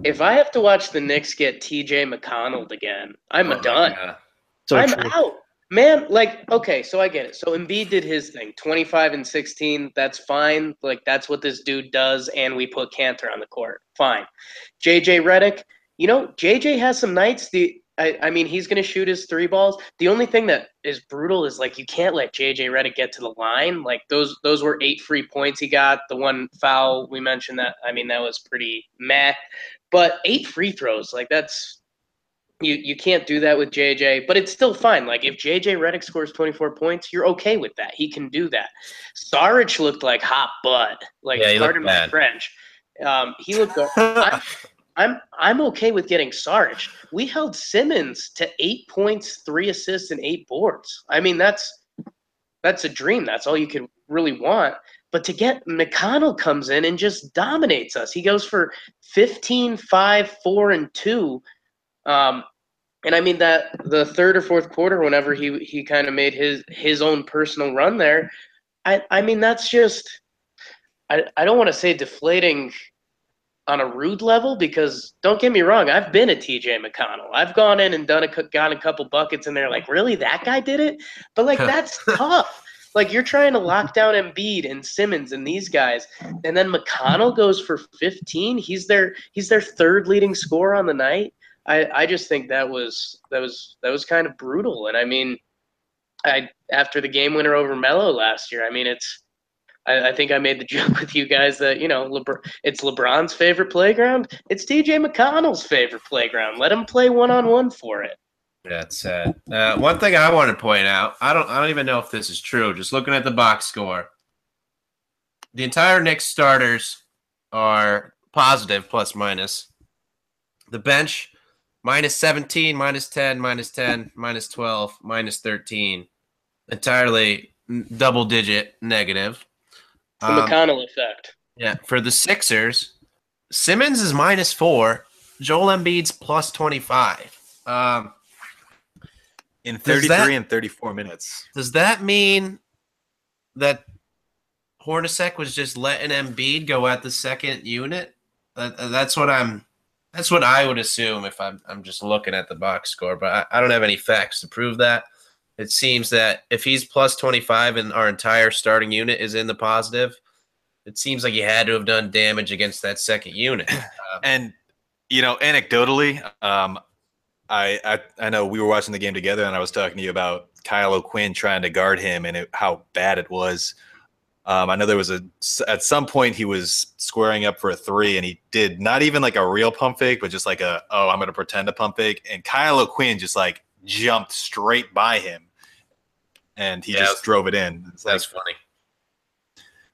If I have to watch the Knicks get TJ McConnell again, I'm Oh my done. God. so I'm true. out. Man, like, okay, so I get it. So Embiid did his thing 25 and 16. That's fine. Like, that's what this dude does. And we put Kanter on the court. Fine. JJ Redick, you know, JJ has some nights. The I, I mean, he's going to shoot his three balls. The only thing that is brutal is like you can't let JJ Redick get to the line. Like those those were eight free points he got. The one foul we mentioned that I mean that was pretty meh. But eight free throws, like that's you you can't do that with JJ, but it's still fine. Like if JJ Redick scores 24 points, you're okay with that. He can do that. Saric looked like hot bud. Like Yeah, pardon my. French. Um, he looked. I'm, I'm I'm okay with getting Saric. We held Simmons to eight points, three assists, and eight boards. I mean that's that's a dream. That's all you could really want. But to get McConnell comes in and just dominates us. He goes for 15, 5, 4, and 2. Um, and I mean that the third or fourth quarter, whenever he he kind of made his his own personal run there, I I mean that's just I I don't want to say deflating on a rude level because don't get me wrong, I've been a TJ McConnell. I've gone in and done a got a couple buckets and they're like, really that guy did it? But like that's tough. Like you're trying to lock down Embiid and Simmons and these guys, and then McConnell goes for 15. He's their he's their third leading scorer on the night. I, I just think that was that was that was kind of brutal. And I mean, I after the game winner over Melo last year, I mean it's I, I think I made the joke with you guys that you know Lebr- it's LeBron's favorite playground. It's TJ McConnell's favorite playground. Let him play one on one for it. That's sad. Uh, one thing I want to point out, I don't, I don't even know if this is true. Just looking at the box score, the entire Knicks starters are positive, plus minus. The bench, minus 17, minus 10, minus 10, minus 12, minus 13. Entirely double digit negative. The Um, McConnell effect. yeah, for the Sixers, Simmons is minus four. Joel Embiid's plus 25. Um, in 33 that- and 34 minutes. Does that mean that Hornacek was just letting Embiid go at the second unit? That, that's what I'm. That's what I would assume if I'm. I'm just looking at the box score, but I, I don't have any facts to prove that. It seems that if he's plus 25 and our entire starting unit is in the positive, it seems like he had to have done damage against that second unit. Uh, And you know, anecdotally, um, I, I I know we were watching the game together, and I was talking to you about Kyle O'Quinn trying to guard him and it, how bad it was. Um, I know there was a at some point he was squaring up for a three, and he did not even like a real pump fake, but just like a oh I'm going to pretend a pump fake, and Kyle O'Quinn just like jumped straight by him, and he Yeah, just drove it in. It's like that's funny.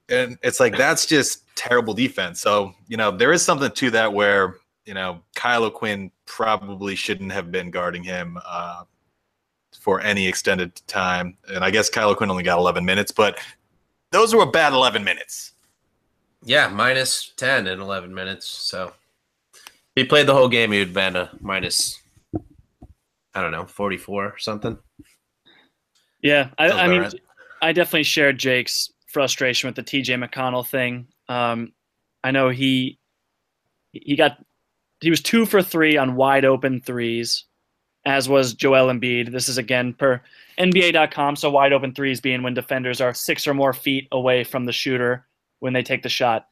and it's like that's just terrible defense. So you know there is something to that where you know Kyle O'Quinn probably shouldn't have been guarding him uh, for any extended time, and I guess Kyle Quinn only got 11 minutes, but those were a bad 11 minutes. Yeah, minus 10 in 11 minutes. So if he played the whole game, he would have been a minus, I don't know, 44 or something. Yeah, I, I mean. I definitely shared Jake's frustration with the TJ McConnell thing. Um, I know he he got he was two for three on wide open threes, as was Joel Embiid. This is again per NBA.com. So wide open threes being when defenders are six or more feet away from the shooter when they take the shot.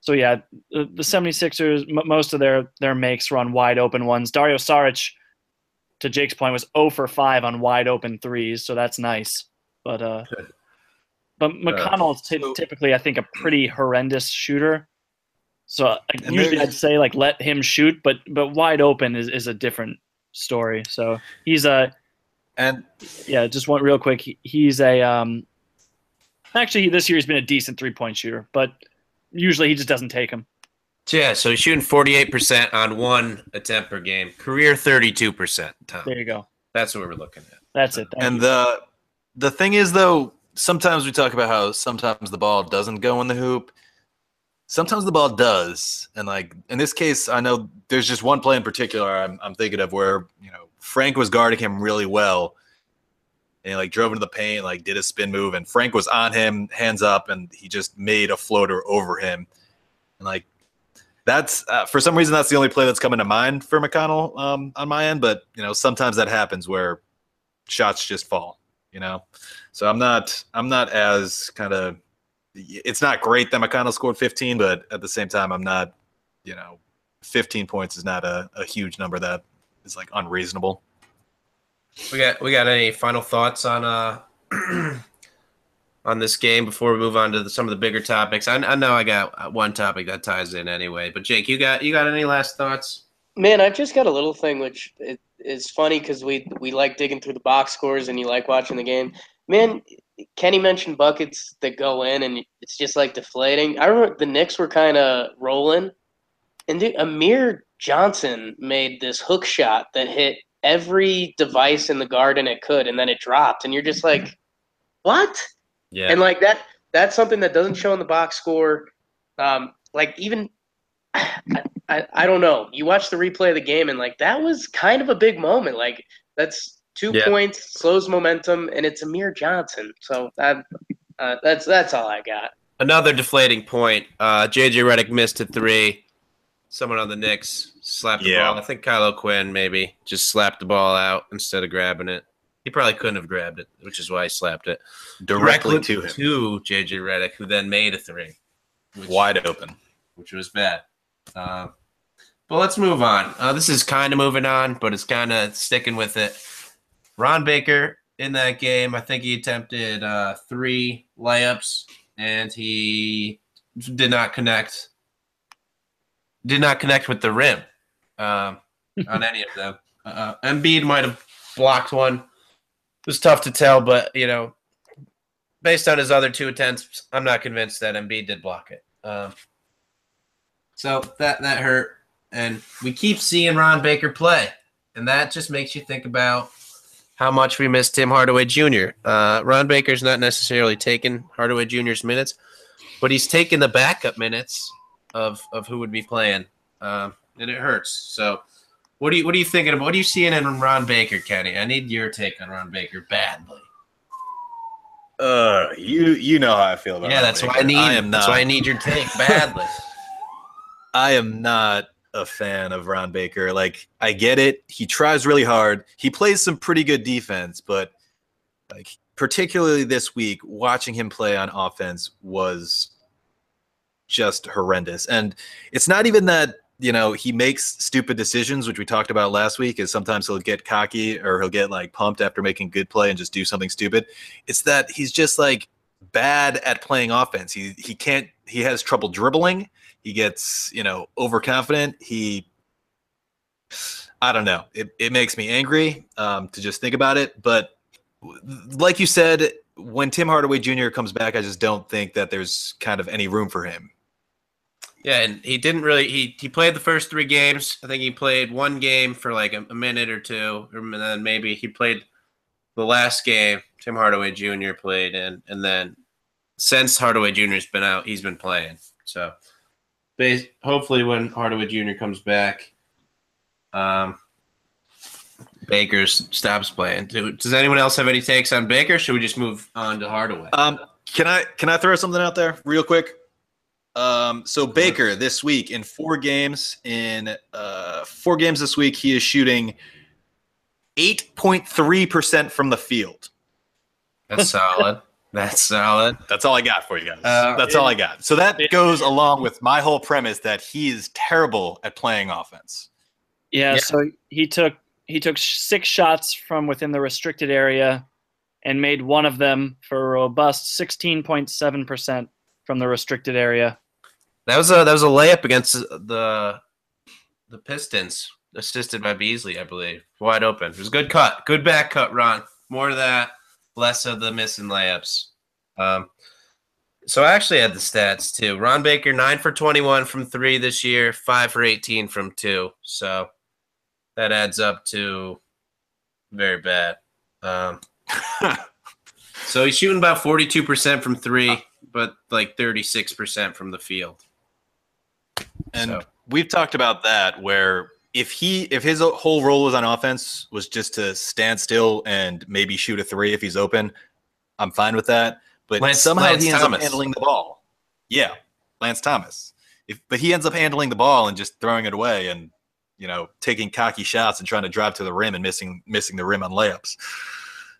So yeah, the, the 76ers, m- most of their their makes were on wide open ones. Dario Saric, to Jake's point, was 0 for 5 on wide open threes, so that's nice. But uh, but McConnell is ty- so- typically, I think, a pretty horrendous shooter. So And usually I'd say like let him shoot, but but wide open is, is a different story. So he's a And yeah. Just one real quick. He, he's a um. Actually, this year he's been a decent three point shooter, but usually he just doesn't take them. Yeah, so he's shooting 48% on one attempt per game. Career 32%. Tom. There you go. That's what we're looking at. That's it. Thank and you. the the thing is though, sometimes we talk about how sometimes the ball doesn't go in the hoop. Sometimes the ball does, and like in this case, I know there's just one play in particular I'm, I'm thinking of where you know Frank was guarding him really well, and he like drove into the paint, like did a spin move, and Frank was on him, hands up, and he just made a floater over him, and like that's uh, for some reason that's the only play that's coming to mind for McConnell um, on my end, but you know sometimes that happens where shots just fall, you know. So I'm not I'm not as kind of it's not great that McConnell scored 15, but at the same time I'm not, you know, 15 points is not a, a huge number that is like unreasonable. We got we got any final thoughts on uh on this game before we move on to the, some of the bigger topics? I, I know I got one topic that ties in anyway, but Jake, you got you got any last thoughts? Man, I've just got a little thing which it, is funny because we we like digging through the box scores and you like watching the game. Man, Kenny mentioned buckets that go in and it's just like deflating. I remember the Knicks were kind of rolling, and dude, Amir Johnson made this hook shot that hit every device in the garden it could, and then it dropped, and you're just like, what? Yeah. And like that, that's something that doesn't show in the box score. Um, like even, I, I, I don't know. You watch the replay of the game, and like that was kind of a big moment. Like that's two Yeah. points, slows momentum, and it's Amir Johnson. So that, uh, that's that's all I got. Another deflating point. Uh, JJ Redick missed a three. Someone on the Knicks slapped the Yeah. ball. I think Kyle O'Quinn maybe just slapped the ball out instead of grabbing it. He probably couldn't have grabbed it, which is why he slapped it Directly to him, to JJ Redick, who then made a three, which, wide open. which was bad. Uh, but let's move on. Uh, this is kind of moving on, but it's kind of sticking with it. Ron Baker in that game, I think he attempted uh, three layups and he did not connect. Did not connect with the rim um, on any of them. Uh, Embiid might have blocked one. It was tough to tell, but you know, based on his other two attempts, I'm not convinced that Embiid did block it. Um, so that that hurt, and we keep seeing Ron Baker play, and that just makes you think about how much we miss Tim Hardaway Jr. Uh, Ron Baker's not necessarily taking Hardaway Jr.'s minutes, but he's taking the backup minutes of of who would be playing, um, and it hurts. So, what do you what are you thinking about? What are you seeing in Ron Baker, Kenny? I need your take on Ron Baker badly. Uh, you you know how I feel about. Yeah, Ron that's why I need. I am that's why I need your take badly. I am not a fan of Ron Baker. Like, I get it. He tries really hard. He plays some pretty good defense, but like particularly this week, watching him play on offense was just horrendous. And it's not even that, you know, he makes stupid decisions, which we talked about last week, is sometimes he'll get cocky or he'll get like pumped after making good play and just do something stupid. It's that he's just like bad at playing offense. He he can't he has trouble dribbling. He gets, you know, overconfident. He I don't know. It, it makes me angry um, to just think about it. But like you said, when Tim Hardaway Jr. comes back, I just don't think that there's kind of any room for him. Yeah, and he didn't really. He he played the first three games. I think he played one game for like a, a minute or two, and then maybe he played the last game. Tim Hardaway Jr. played, and and then since Hardaway Jr.'s been out, he's been playing. So, bas- hopefully, when Hardaway Jr. comes back, um, Baker's stops playing. Do, does anyone else have any takes on Baker? Should we just move on to Hardaway? Um, can I can I throw something out there real quick? Um, so Baker this week in four games in uh, four games this week, he is shooting eight point three percent from the field. That's solid. That's solid. That's all I got for you guys. Uh, That's all I got. So that goes along with my whole premise that he is terrible at playing offense. Yeah, Yeah. so he took he took six shots from within the restricted area and made one of them for a robust 16.7% from the restricted area. That was a that was a layup against the the Pistons assisted by Beasley, I believe. Wide open. It was a good cut. Good back cut, Ron. More of that, less of the missing layups. Um, so I actually had the stats too. Ron Baker, nine for 21 from three this year, five for 18 from two. So that adds up to very bad. Um, so he's shooting about 42% from three, but like 36% from the field. And So- we've talked about that where if he if his whole role was on offense was just to stand still and maybe shoot a three if he's open, I'm fine with that. But Lance- somehow Lance he ends Thomas. up handling the ball. Yeah, Lance Thomas. If but he ends up handling the ball and just throwing it away and you know taking cocky shots and trying to drive to the rim and missing missing the rim on layups.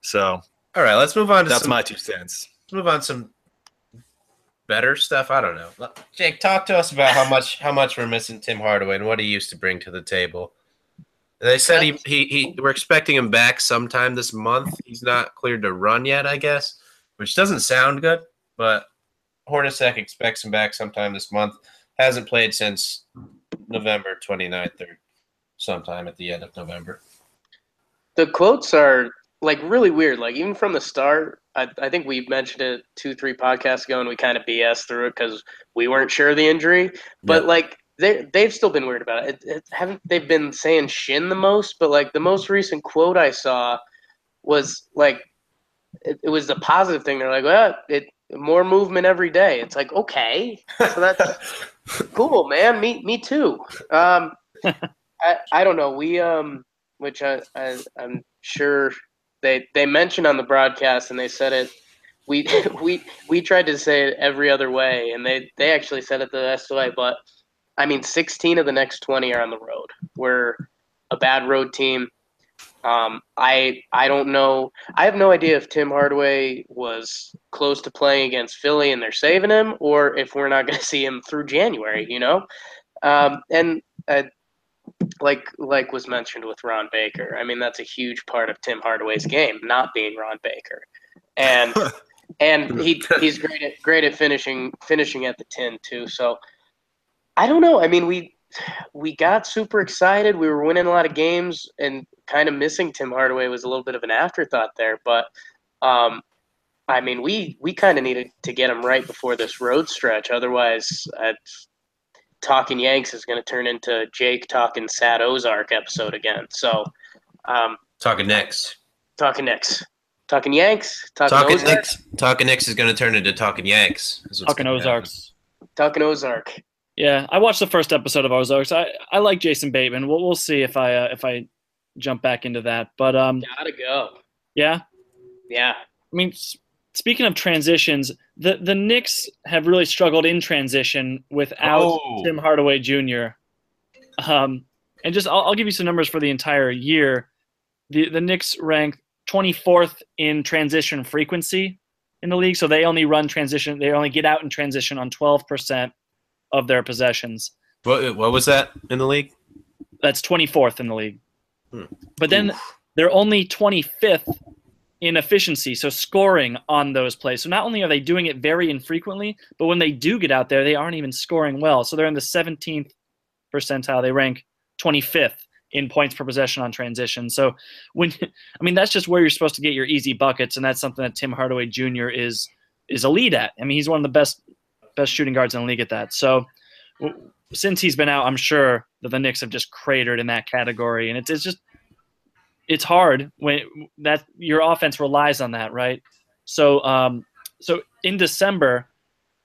So All right, let's move on to that's some, my two cents. let's move on to some better stuff. I don't know. Jake, talk to us about how much how much we're missing Tim Hardaway and what he used to bring to the table. They said he, he he we're expecting him back sometime this month. He's not cleared to run yet, I guess, which doesn't sound good, but Hornacek expects him back sometime this month. Hasn't played since November 29th or sometime at the end of November. The quotes are like really weird. Like even from the start, I, I think we mentioned it two, three podcasts ago, and we kind of BS through it because we weren't sure of the injury. But Yeah. like they they've still been weird about it. it, it haven't they've been saying shin the most? But like the most recent quote I saw was like it, it was the positive thing. They're like, well, it more movement every day. It's like okay, so that's cool, man. Me me too. Um, I I don't know. We um, which I, I I'm sure they they mentioned on the broadcast and they said it. We we we tried to say it every other way, and they they actually said it the SOA. But I mean, 16 of the next 20 are on the road. We're a bad road team. Um, I I don't know. I have no idea if Tim Hardaway was close to playing against Philly and they're saving him, or if we're not going to see him through January. You know, um, and uh, like like was mentioned with Ron Baker. I mean, that's a huge part of Tim Hardaway's game, not being Ron Baker, and and he he's great at great at finishing finishing at the tin too. So I don't know. I mean, we we got super excited. We were winning a lot of games, and kind of missing Tim Hardaway was a little bit of an afterthought there. But um, I mean, we we kind of needed to get him right before this road stretch. Otherwise, uh, talking Yanks is going to turn into Jake talking Sad Ozark episode again. So, um, Talking next. talking Knicks, talking Yanks, talking, Talking Ozark, Knicks. Talking Knicks is going to turn into Talking Yanks. Talking gonna happen. Ozarks. talking Ozark. Yeah, I watched the first episode of Ozarks. I, I like Jason Bateman. We'll we'll see if I uh, if I jump back into that. But um, Gotta go. yeah, Yeah. I mean, s- speaking of transitions, the the Knicks have really struggled in transition without Oh. Tim Hardaway Jr. Um, and just I'll, I'll give you some numbers for the entire year. The the Knicks rank 24th in transition frequency in the league, so they only run transition. They only get out in transition on 12% of their possessions. What, what was that in the league? That's 24th in the league. Hmm. But then they're only 25th in efficiency, so scoring on those plays. So not only are they doing it very infrequently, but when they do get out there, they aren't even scoring well. So they're in the 17th percentile. They rank 25th in points per possession on transition. So when I mean that's just where you're supposed to get your easy buckets, and that's something that Tim Hardaway Jr. is is a lead at. I mean he's one of the best best shooting guards in the league at that. So since he's been out, I'm sure that the Knicks have just cratered in that category, and it's it's just it's hard when that your offense relies on that, right? So um, so in December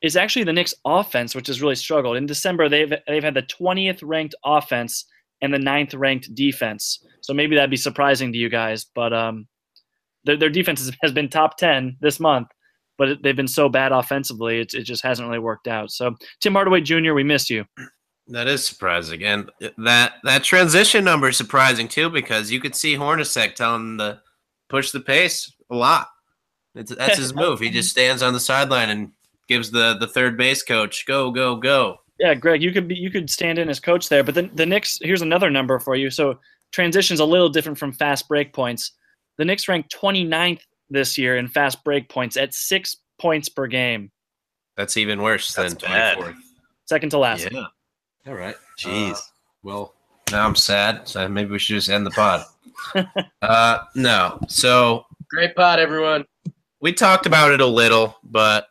is actually the Knicks offense, which has really struggled. In December, they've they've had the 20th ranked offense and the ninth ranked defense. So maybe that'd be surprising to you guys, but um, their their defense has, been top 10 this month, but they've been so bad offensively, it, it just hasn't really worked out. So Tim Hardaway Jr., we miss you. That is surprising, and that that transition number is surprising too because you could see Hornacek telling him to push the pace a lot. It's, that's his move. He just stands on the sideline and gives the the third base coach go go go. Yeah, Greg, you could be you could stand in as coach there, but then the Knicks. Here's another number for you. So transition's a little different from fast break points. The Knicks ranked 29th this year in fast break points at six points per game, That's even worse That's than bad. 24th. second to last. Yeah. All right. Jeez. Uh, well, Now I'm sad. So maybe we should just end the pod. uh, no. So Great pod, everyone. we talked about it a little, but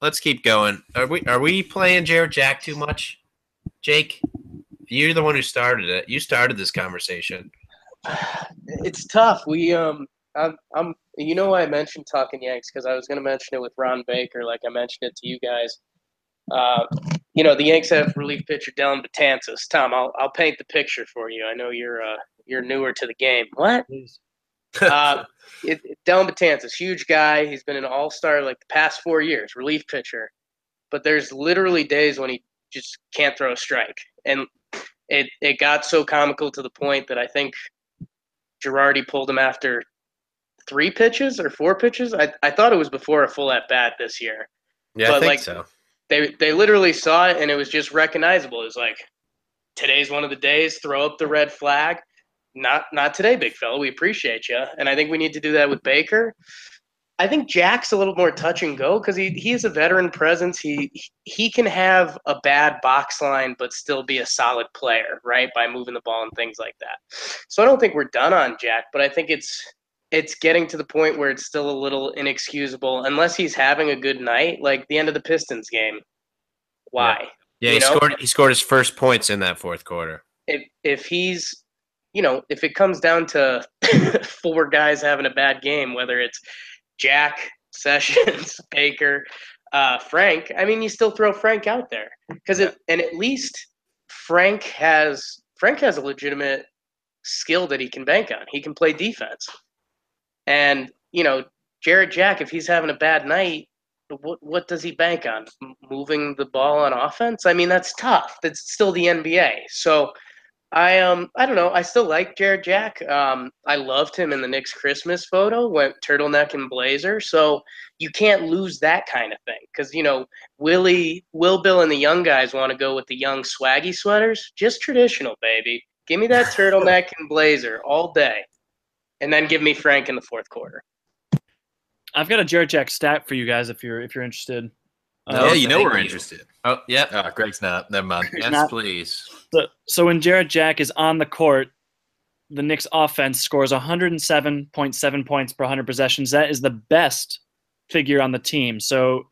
let's keep going. Are we are we playing Jarrett Jack too much? Jake, you're the one who started it. You started this conversation. It's tough. We um, I'm, I'm you know why I mentioned talking Yanks because I was going to mention it with Ron Baker, like I mentioned it to you guys. Uh, you know the Yanks have relief pitcher Dellin Betances. Tom, I'll I'll paint the picture for you. I know you're uh you're newer to the game. What? uh, it, it, Dellin Betances, huge guy. He's been an all star like the past four years, relief pitcher. But there's literally days when he just can't throw a strike. And it, it got so comical to the point that I think Girardi pulled him after three pitches or four pitches. I, I thought it was before a full at bat this year. Yeah, I But, think like, so. They they literally saw it and it was just recognizable. It was like today's one of the days. Throw up the red flag. Not not today, big fella. We appreciate you, and I think we need to do that with Baker. I think Jack's a little more touch and go because he he is a veteran presence. He he can have a bad box line but still be a solid player, right? By moving the ball and things like that. So I don't think we're done on Jack, but I think it's it's getting to the point where it's still a little inexcusable unless he's having a good night, like the end of the Pistons game. Why? Yeah, you he know? scored. He scored his first points in that fourth quarter. If if he's you know, if it comes down to four guys having a bad game, whether it's Jack, Sessions, Baker, uh, Frank, I mean, you still throw Frank out there because it, and at least Frank has Frank has a legitimate skill that he can bank on. He can play defense, and you know, Jarrett Jack, if he's having a bad night, what what does he bank on? Moving the ball on offense? I mean, that's tough. That's still the NBA. So. I um I don't know. I still like Jarrett Jack. Um, I loved him in the Knicks Christmas photo, went turtleneck and blazer. So you can't lose that kind of thing because you know Willie, Will, Bill, and the young guys want to go with the young swaggy sweaters. Just traditional, baby. Give me that turtleneck and blazer all day, and then give me Frank in the fourth quarter. I've got a Jarrett Jack stat for you guys if you're if you're interested. No, yeah, you know we're you. interested. Oh, yep. Ah, Greg's not. Never mind. yes, not- please. So, so when Jarrett Jack is on the court, the Knicks offense scores 107.7 points per 100 possessions. That is the best figure on the team. So,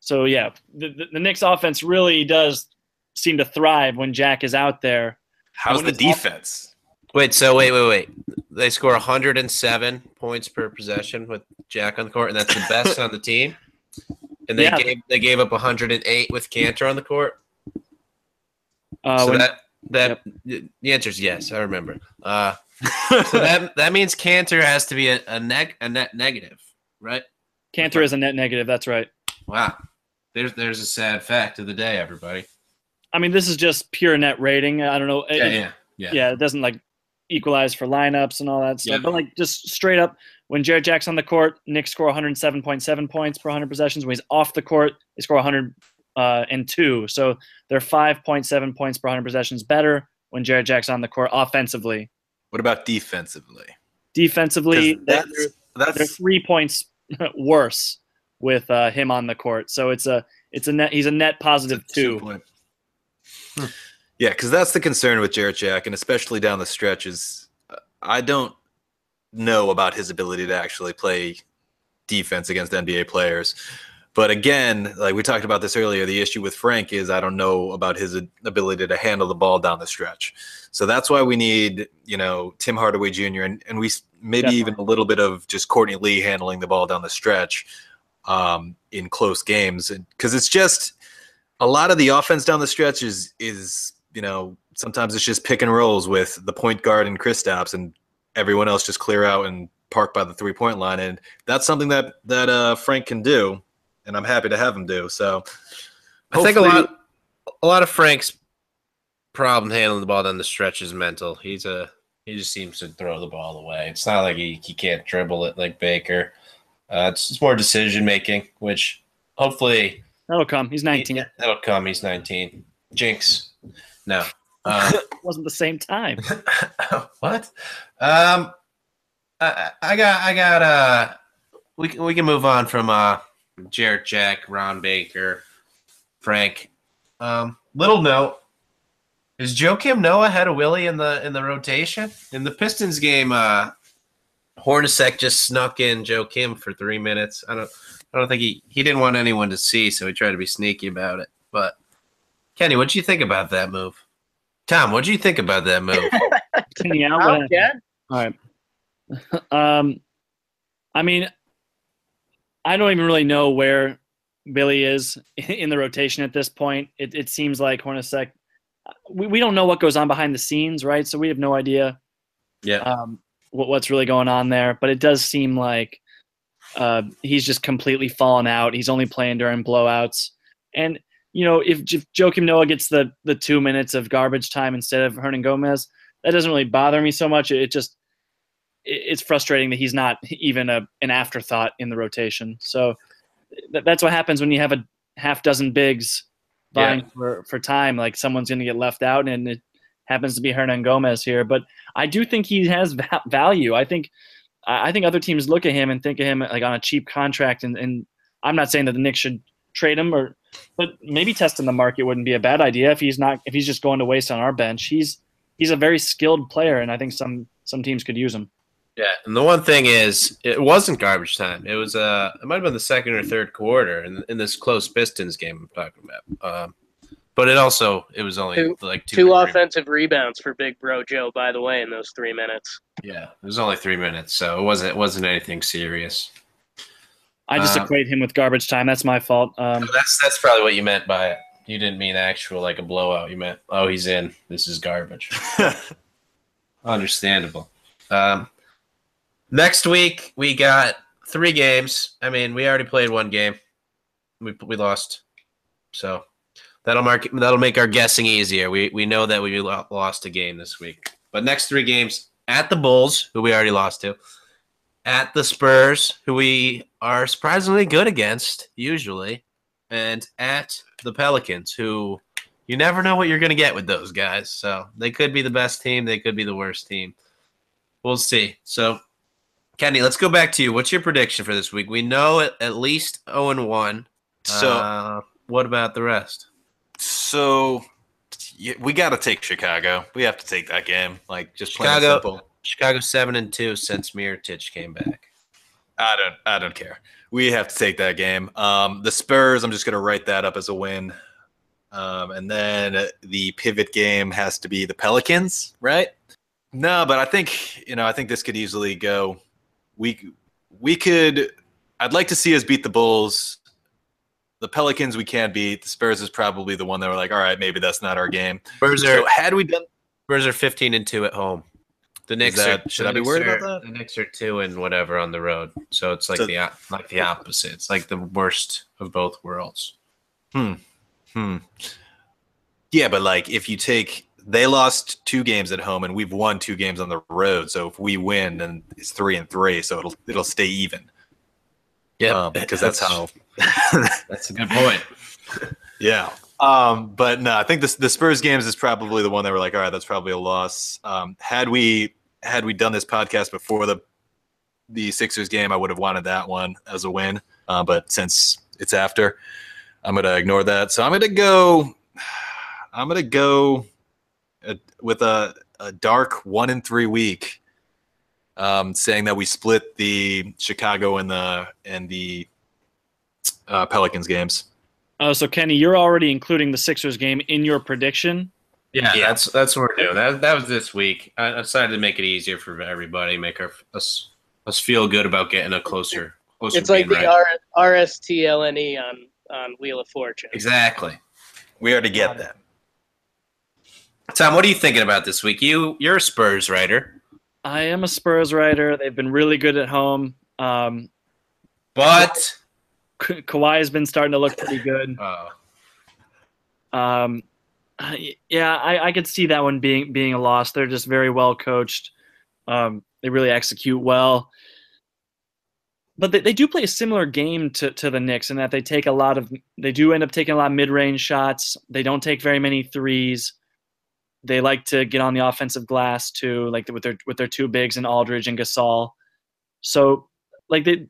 so yeah, the, the, the Knicks offense really does seem to thrive when Jack is out there. How's the he's off- defense? Wait, so wait, wait, wait. They score 107 points per possession with Jack on the court, and that's the best on the team. And they Yeah. gave they gave up 108 with Kanter on the court. Uh, so when- that that the answer is yes. I remember. Uh, so that that means Kanter has to be a, a neg a net negative, right? Kanter is a net negative. That's right. Wow. There's there's a sad fact of the day, everybody. I mean, this is just pure net rating. I don't know. It- Yeah, yeah, yeah. yeah, it doesn't like equalize for lineups and all that stuff. Yeah. But like just straight up, when Jarrett Jack's on the court, Knicks score 107.7 points per 100 possessions. When he's off the court, they score 100 uh, and two. So they're 5.7 points per 100 possessions better when Jarrett Jack's on the court offensively. What about defensively? Defensively, they're, that's they're three points worse with uh, him on the court. So it's a it's a net. He's a net positive two. point. Yeah, because that's the concern with Jarrett Jack, and especially down the stretch is uh, I don't know about his ability to actually play defense against NBA players. But again, like we talked about this earlier, the issue with Frank is I don't know about his ability to handle the ball down the stretch. So that's why we need, you know, Tim Hardaway Jr. and, and we maybe Definitely. even a little bit of just Courtney Lee handling the ball down the stretch um, in close games. Because it's just a lot of the offense down the stretch is is you know sometimes it's just pick and rolls with the point guard and Kristaps and everyone else just clear out and park by the three point line and that's something that that uh, Frank can do and I'm happy to have him do so I think a lot a lot of Frank's problem handling the ball down the stretch is mental. He's a he just seems to throw the ball away. It's not like he, he can't dribble it like Baker. Uh, it's, it's more decision making, which hopefully That'll come. He's 19. Yeah, that'll come. He's 19. Jinx. No. Uh, It wasn't the same time. what? Um, I, I got, I got, uh, we can, we can move on from, uh, Jarrett Jack, Ron Baker, Frank. Um, little note. Is Joakim Noah ahead of Willie in the in the rotation? In the Pistons game, uh Hornacek just snuck in Joe Kim for three minutes. I don't I don't think he he didn't want anyone to see, so he tried to be sneaky about it. But Kenny, what do you think about that move? Tom, what do you think about that move? Kenny out. Oh, what yeah. All right. um, I mean, I don't even really know where Billy is in the rotation at this point. It, it seems like Hornacek. We, we don't know what goes on behind the scenes, right? So we have no idea yeah. um, what, what's really going on there. But it does seem like uh, he's just completely fallen out. He's only playing during blowouts. And, you know, if, if Joakim Noah gets the, the two minutes of garbage time instead of Hernangomez, that doesn't really bother me so much. It just it- it's frustrating that he's not even a an afterthought in the rotation. So th- that's what happens when you have a half dozen bigs vying for, for time. Like someone's going to get left out, and it happens to be Hernangomez here. But I do think he has va- value. I think I I think other teams look at him and think of him like on a cheap contract. And, and I'm not saying that the Knicks should trade him, or but maybe testing the market wouldn't be a bad idea if he's not if he's just going to waste on our bench. He's he's a very skilled player, and I think some some teams could use him. Yeah, and the one thing is, it wasn't garbage time. It was uh, it might have been the second or third quarter in, in this close Pistons game I'm talking about. Um, but it also it was only Two- like two, Two offensive rebounds for Big Bro Joe, by the way, in those three minutes. Yeah, it was only three minutes, so it wasn't it wasn't anything serious. I just Uh, equate him with garbage time. That's my fault. Um, So that's that's probably what you meant by it. You didn't mean actual like a blowout. You meant oh he's in. This is garbage. Understandable. Um, next week we got three games. I mean, we already played one game. We we lost, so that'll mark that'll make our guessing easier. We we know that we lost a game this week. But next three games at the Bulls, who we already lost to, at the Spurs, who we are surprisingly good against usually, and at the Pelicans, who you never know what you're going to get with those guys. So they could be the best team, they could be the worst team. We'll see. So, Kenny, let's go back to you. What's your prediction for this week? We know at, at least 0 and 1. So Uh, what about the rest? so we got to take Chicago. We have to take that game. Like just Chicago. Chicago 7 and 2 since Mirotic came back. I don't I don't care. We have to take that game. Um, the Spurs, I'm just gonna write that up as a win. Um, and then the pivot game has to be the Pelicans, right? No, but I think you know I think this could easily go. We we could. I'd like to see us beat the Bulls. The Pelicans we can't beat. The Spurs is probably the one that we're like, all right, maybe that's not our game. Spurs are, So had we done Spurs are 15 and 2 at home. The Knicks that- are, should I be worried are- about that? The Knicks are 2 and whatever on the road. So it's like So- the like the opposite. It's like the worst of both worlds. Hmm. Hmm. Yeah, but like if you take they lost two games at home and we've won two games on the road. So if we win, then it's three and three. So it'll it'll stay even. Yeah, because that's how. That's a good point. yeah. Um, but no, I think this the Spurs games is probably the one that we're like, all right, that's probably a loss. Um, had we had we done this podcast before the the Sixers game, I would have wanted that one as a win. Uh, but since it's after, I'm gonna ignore that. So I'm gonna go. I'm gonna go uh, with a, a dark one in three week, um, saying that we split the Chicago and the and the uh, Pelicans games. oh, so Kenny, you're already including the Sixers game in your prediction. Yeah, Yeah. that's that's what we're doing. That that was this week. I I decided to make it easier for everybody, make our us us feel good about getting a closer closer. It's like the right. R- RSTLNE E on, on Wheel of Fortune. exactly. We are to get that. Tom, what are you thinking about this week? You you're a Spurs writer, I am a Spurs writer. They've been really good at home. Um, but Ka- Kawhi has been starting to look pretty good. uh, Um, yeah, I, I could see that one being being a loss. They're just very well coached. Um, they really execute well. But they, they do play a similar game to, to the Knicks in that they take a lot of they do end up taking a lot of mid range shots. They don't take very many threes. They like to get on the offensive glass too, like with their with their two bigs and Aldridge and Gasol. So like they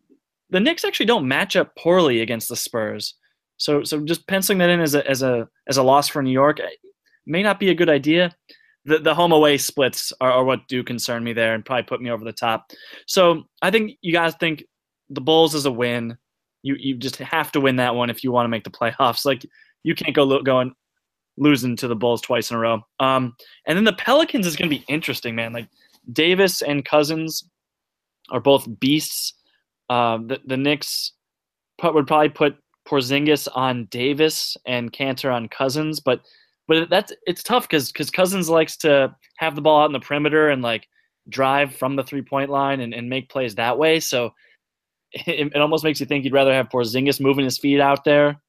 the Knicks actually don't match up poorly against the Spurs. So so just penciling that in as a as a as a loss for New York, eh, may not be a good idea. The the home away splits are, are what do concern me there and probably put me over the top. So I think you guys think the Bulls is a win. You you just have to win that one if you want to make the playoffs. Like you can't go lo- going losing to the Bulls twice in a row. Um, and then the Pelicans is going to be interesting, man. Like Davis and Cousins are both beasts. Uh, the the Knicks would probably put Porzingis on Davis and Kanter on Cousins, but but that's it's tough because because Cousins likes to have the ball out in the perimeter and like drive from the three point line and, and make plays that way. So it, it almost makes you think you'd rather have Porzingis moving his feet out there.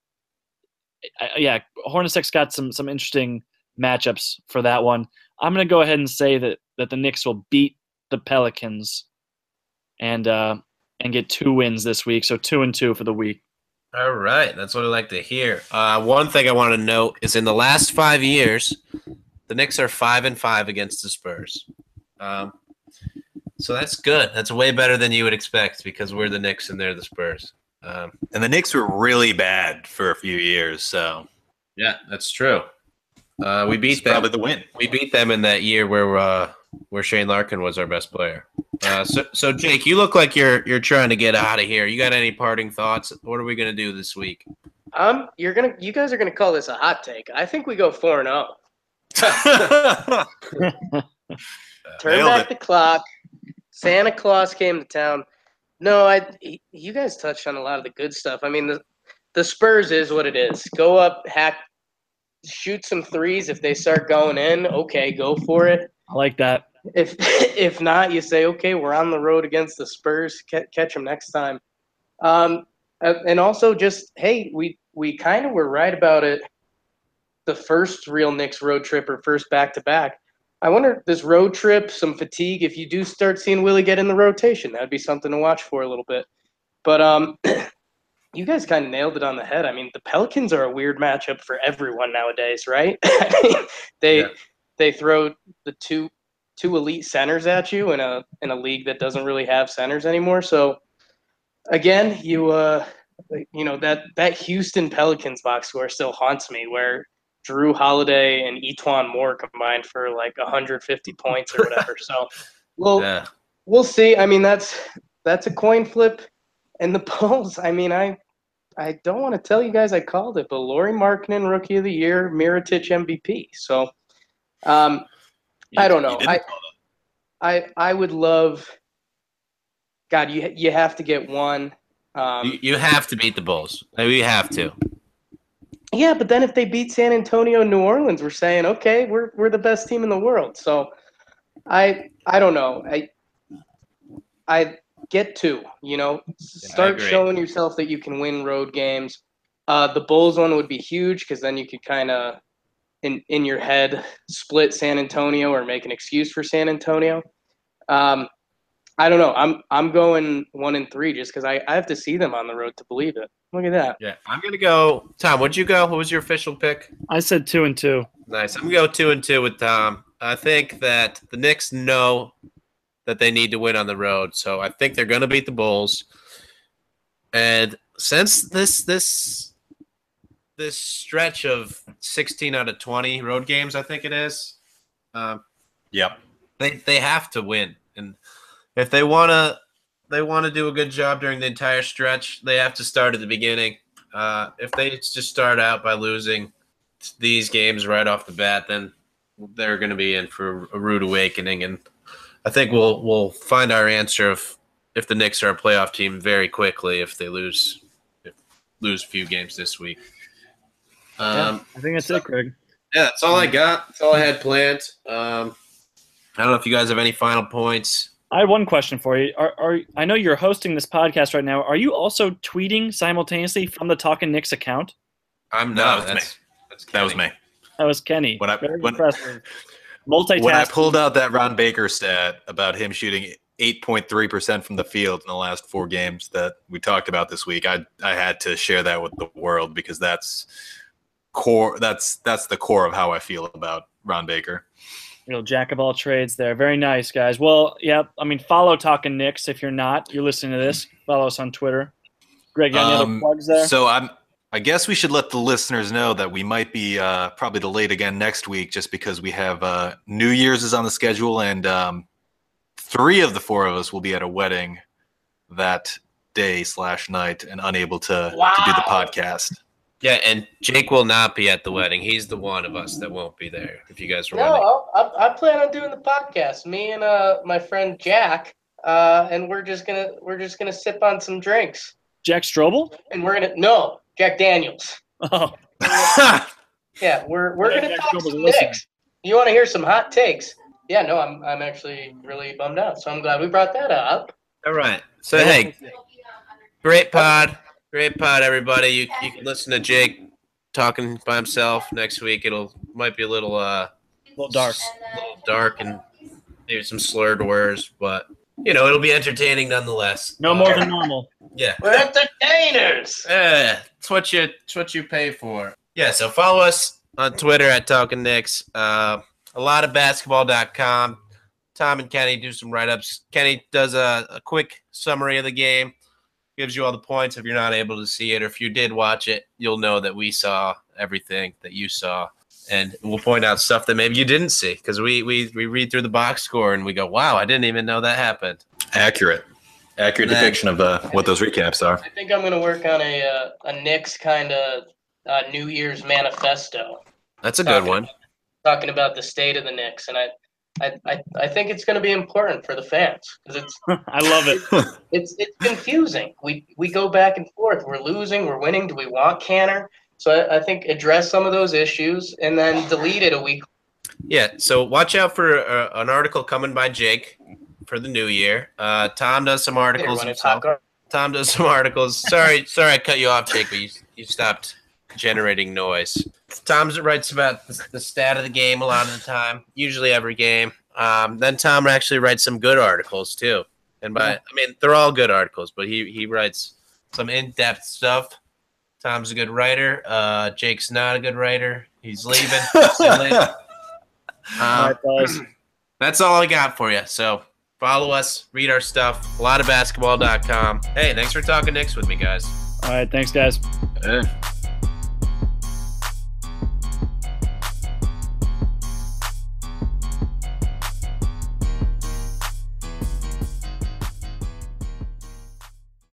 I, yeah, Hornacek's got some some interesting matchups for that one. I'm gonna go ahead and say that that the Knicks will beat the Pelicans and uh and get two wins this week. So two and two for the week. All right, that's what I like to hear. Uh, one thing I want to note is in the last five years, the Knicks are five and five against the Spurs. Um, so that's good. That's way better than you would expect because we're the Knicks and they're the Spurs. Um, And the Knicks were really bad for a few years, so yeah, that's true. Uh, we beat it's them. probably the win. We beat them in that year where uh, where Shane Larkin was our best player. Uh, so, so Jake, you look like you're you're trying to get out of here. You got any parting thoughts? What are we gonna do this week? Um, you're gonna, you guys are gonna call this a hot take. I think we go four and oh. zero. Turn Nailed back it. the clock. Santa Claus came to town. No, I. You guys touched on a lot of the good stuff. I mean, the the Spurs is what it is. Go up, hack, shoot some threes. If they start going in, okay, go for it. I like that. If if not, you say, okay, we're on the road against the Spurs. Ca- Catch them next time. Um, uh, and also just hey, we we kind of were right about it. The first real Knicks road trip or first back to back. I wonder this road trip, some fatigue. If you do start seeing Willie get in the rotation, that'd be something to watch for a little bit. But um, you guys kind of nailed it on the head. I mean, the Pelicans are a weird matchup for everyone nowadays, right? They Yeah. they throw the two two elite centers at you in a in a league that doesn't really have centers anymore. So again, you uh you know that that Houston Pelicans box score still haunts me where Jrue Holiday and E'Twaun Moore combined for like 150 points or whatever. so we'll Yeah, we'll see. I mean that's that's a coin flip and the polls. I mean I I don't want to tell you guys I called it, but Lauri Markkanen rookie of the year, Mirotic MVP. So um I don't know. I. I I would love. God, you you have to get one. Um, you, you have to beat the Bulls. We have to. yeah, but then if they beat San Antonio, and New Orleans, we're saying okay, we're we're the best team in the world. So, I I don't know. I I get to You know, start agree. showing yourself that you can win road games. Uh, the Bulls one would be huge because then you could kind of in in your head split San Antonio or make an excuse for San Antonio. Um, I don't know. I'm I'm going one and three just because I, I have to see them on the road to believe it. Look at that. Yeah, I'm gonna go. Tom, what'd you go? What was your official pick? I said two and two. Nice. I'm gonna go two and two with Tom. I think that the Knicks know that they need to win on the road, so I think they're gonna beat the Bulls. And since this this this stretch of 16 out of 20 road games, I think it is, um, Yep. they they have to win, and if they wanna they want to do a good job during the entire stretch, they have to start at the beginning. Uh, if they just start out by losing these games right off the bat, then they're going to be in for a rude awakening. And I think we'll we'll find our answer if if the Knicks are a playoff team very quickly if they lose if lose a few games this week. Um, I think that's it, Craig. yeah, that's all I got. That's all I had planned. Um, I don't know if you guys have any final points. I have one question for you. Are, are I know you're hosting this podcast right now. Are you also tweeting simultaneously from the Talking Knicks account? I'm No, not. that was that's, that's That was me. That was Kenny. When I- Very when- impressive. Multitasking. When I pulled out that Ron Baker stat about him shooting 8.3% from the field in the last four games that we talked about this week, I I had to share that with the world because that's core that's that's the core of how I feel about Ron Baker. Real jack of all trades there. Very nice, guys. Well, yeah, I mean, follow Talking Knicks if you're not. You're listening to this. Follow us on Twitter. Greg, got any Um, other plugs there? So I'm I guess we should let the listeners know that we might be uh, probably delayed again next week, just because we have uh, New Year's is on the schedule, and um, three of the four of us will be at a wedding that day slash night and unable to, to do the podcast. Yeah, and Jake will not be at the wedding. He's the one of us that won't be there. If you guys were No. I'll, I, I plan on doing the podcast. Me and uh my friend Jack, uh, and we're just gonna we're just gonna sip on some drinks, Jack Strobel? and we're gonna no Jack Daniels. Oh, Yeah, we're we're Yeah, gonna Jack talk Strobel's some. Knicks. You want to hear some hot takes? Yeah, no, I'm I'm actually really bummed out. So I'm glad we brought that up. All right. So hey, great pod, great pod, everybody. You you can listen to Jake talking by himself next week. It'll might be a little uh a little dark. a little dark and maybe some slurred words, but you know it'll be entertaining nonetheless. No more than normal. Yeah. We're entertainers. Yeah, it's what you it's what you pay for. Yeah, so follow us on Twitter at Talking Knicks. Uh, a lot of basketball.com. Tom and Kenny do some write ups. Kenny does a, a quick summary of the game, gives you all the points. If you're not able to see it, or if you did watch it, you'll know that we saw everything that you saw. And we'll point out stuff that maybe you didn't see because we, we we read through the box score and we go, wow, I didn't even know that happened. Accurate, accurate That- depiction of uh, what those recaps are. I think I'm gonna work on a uh, a Knicks kind of uh, New Year's manifesto, That's a good Okay. one. talking about the state of the Knicks, and I. I, I, I think it's going to be important for the fans because it's I love it. it's it's confusing. We we go back and forth. We're losing. We're winning. Do we want Kanter? So I, I think address some of those issues and then delete it a week. Yeah, so watch out for uh, an article coming by Jake for the new year. Uh, Tom does some articles himself. Tom does some articles. Sorry, sorry, I cut you off, Jake, but you, you stopped generating noise. Tom writes about the, the stat of the game a lot of the time, usually every game. Um, then Tom actually writes some good articles too, and by I mean they're all good articles, but he he writes some in depth stuff. Tom's a good writer. Uh, Jake's not a good writer. He's leaving. See you later. All Um, that's all I got for you. So follow us, read our stuff, a lot of basketball.com. Hey, thanks for talking Knicks with me, guys. All right, thanks, guys.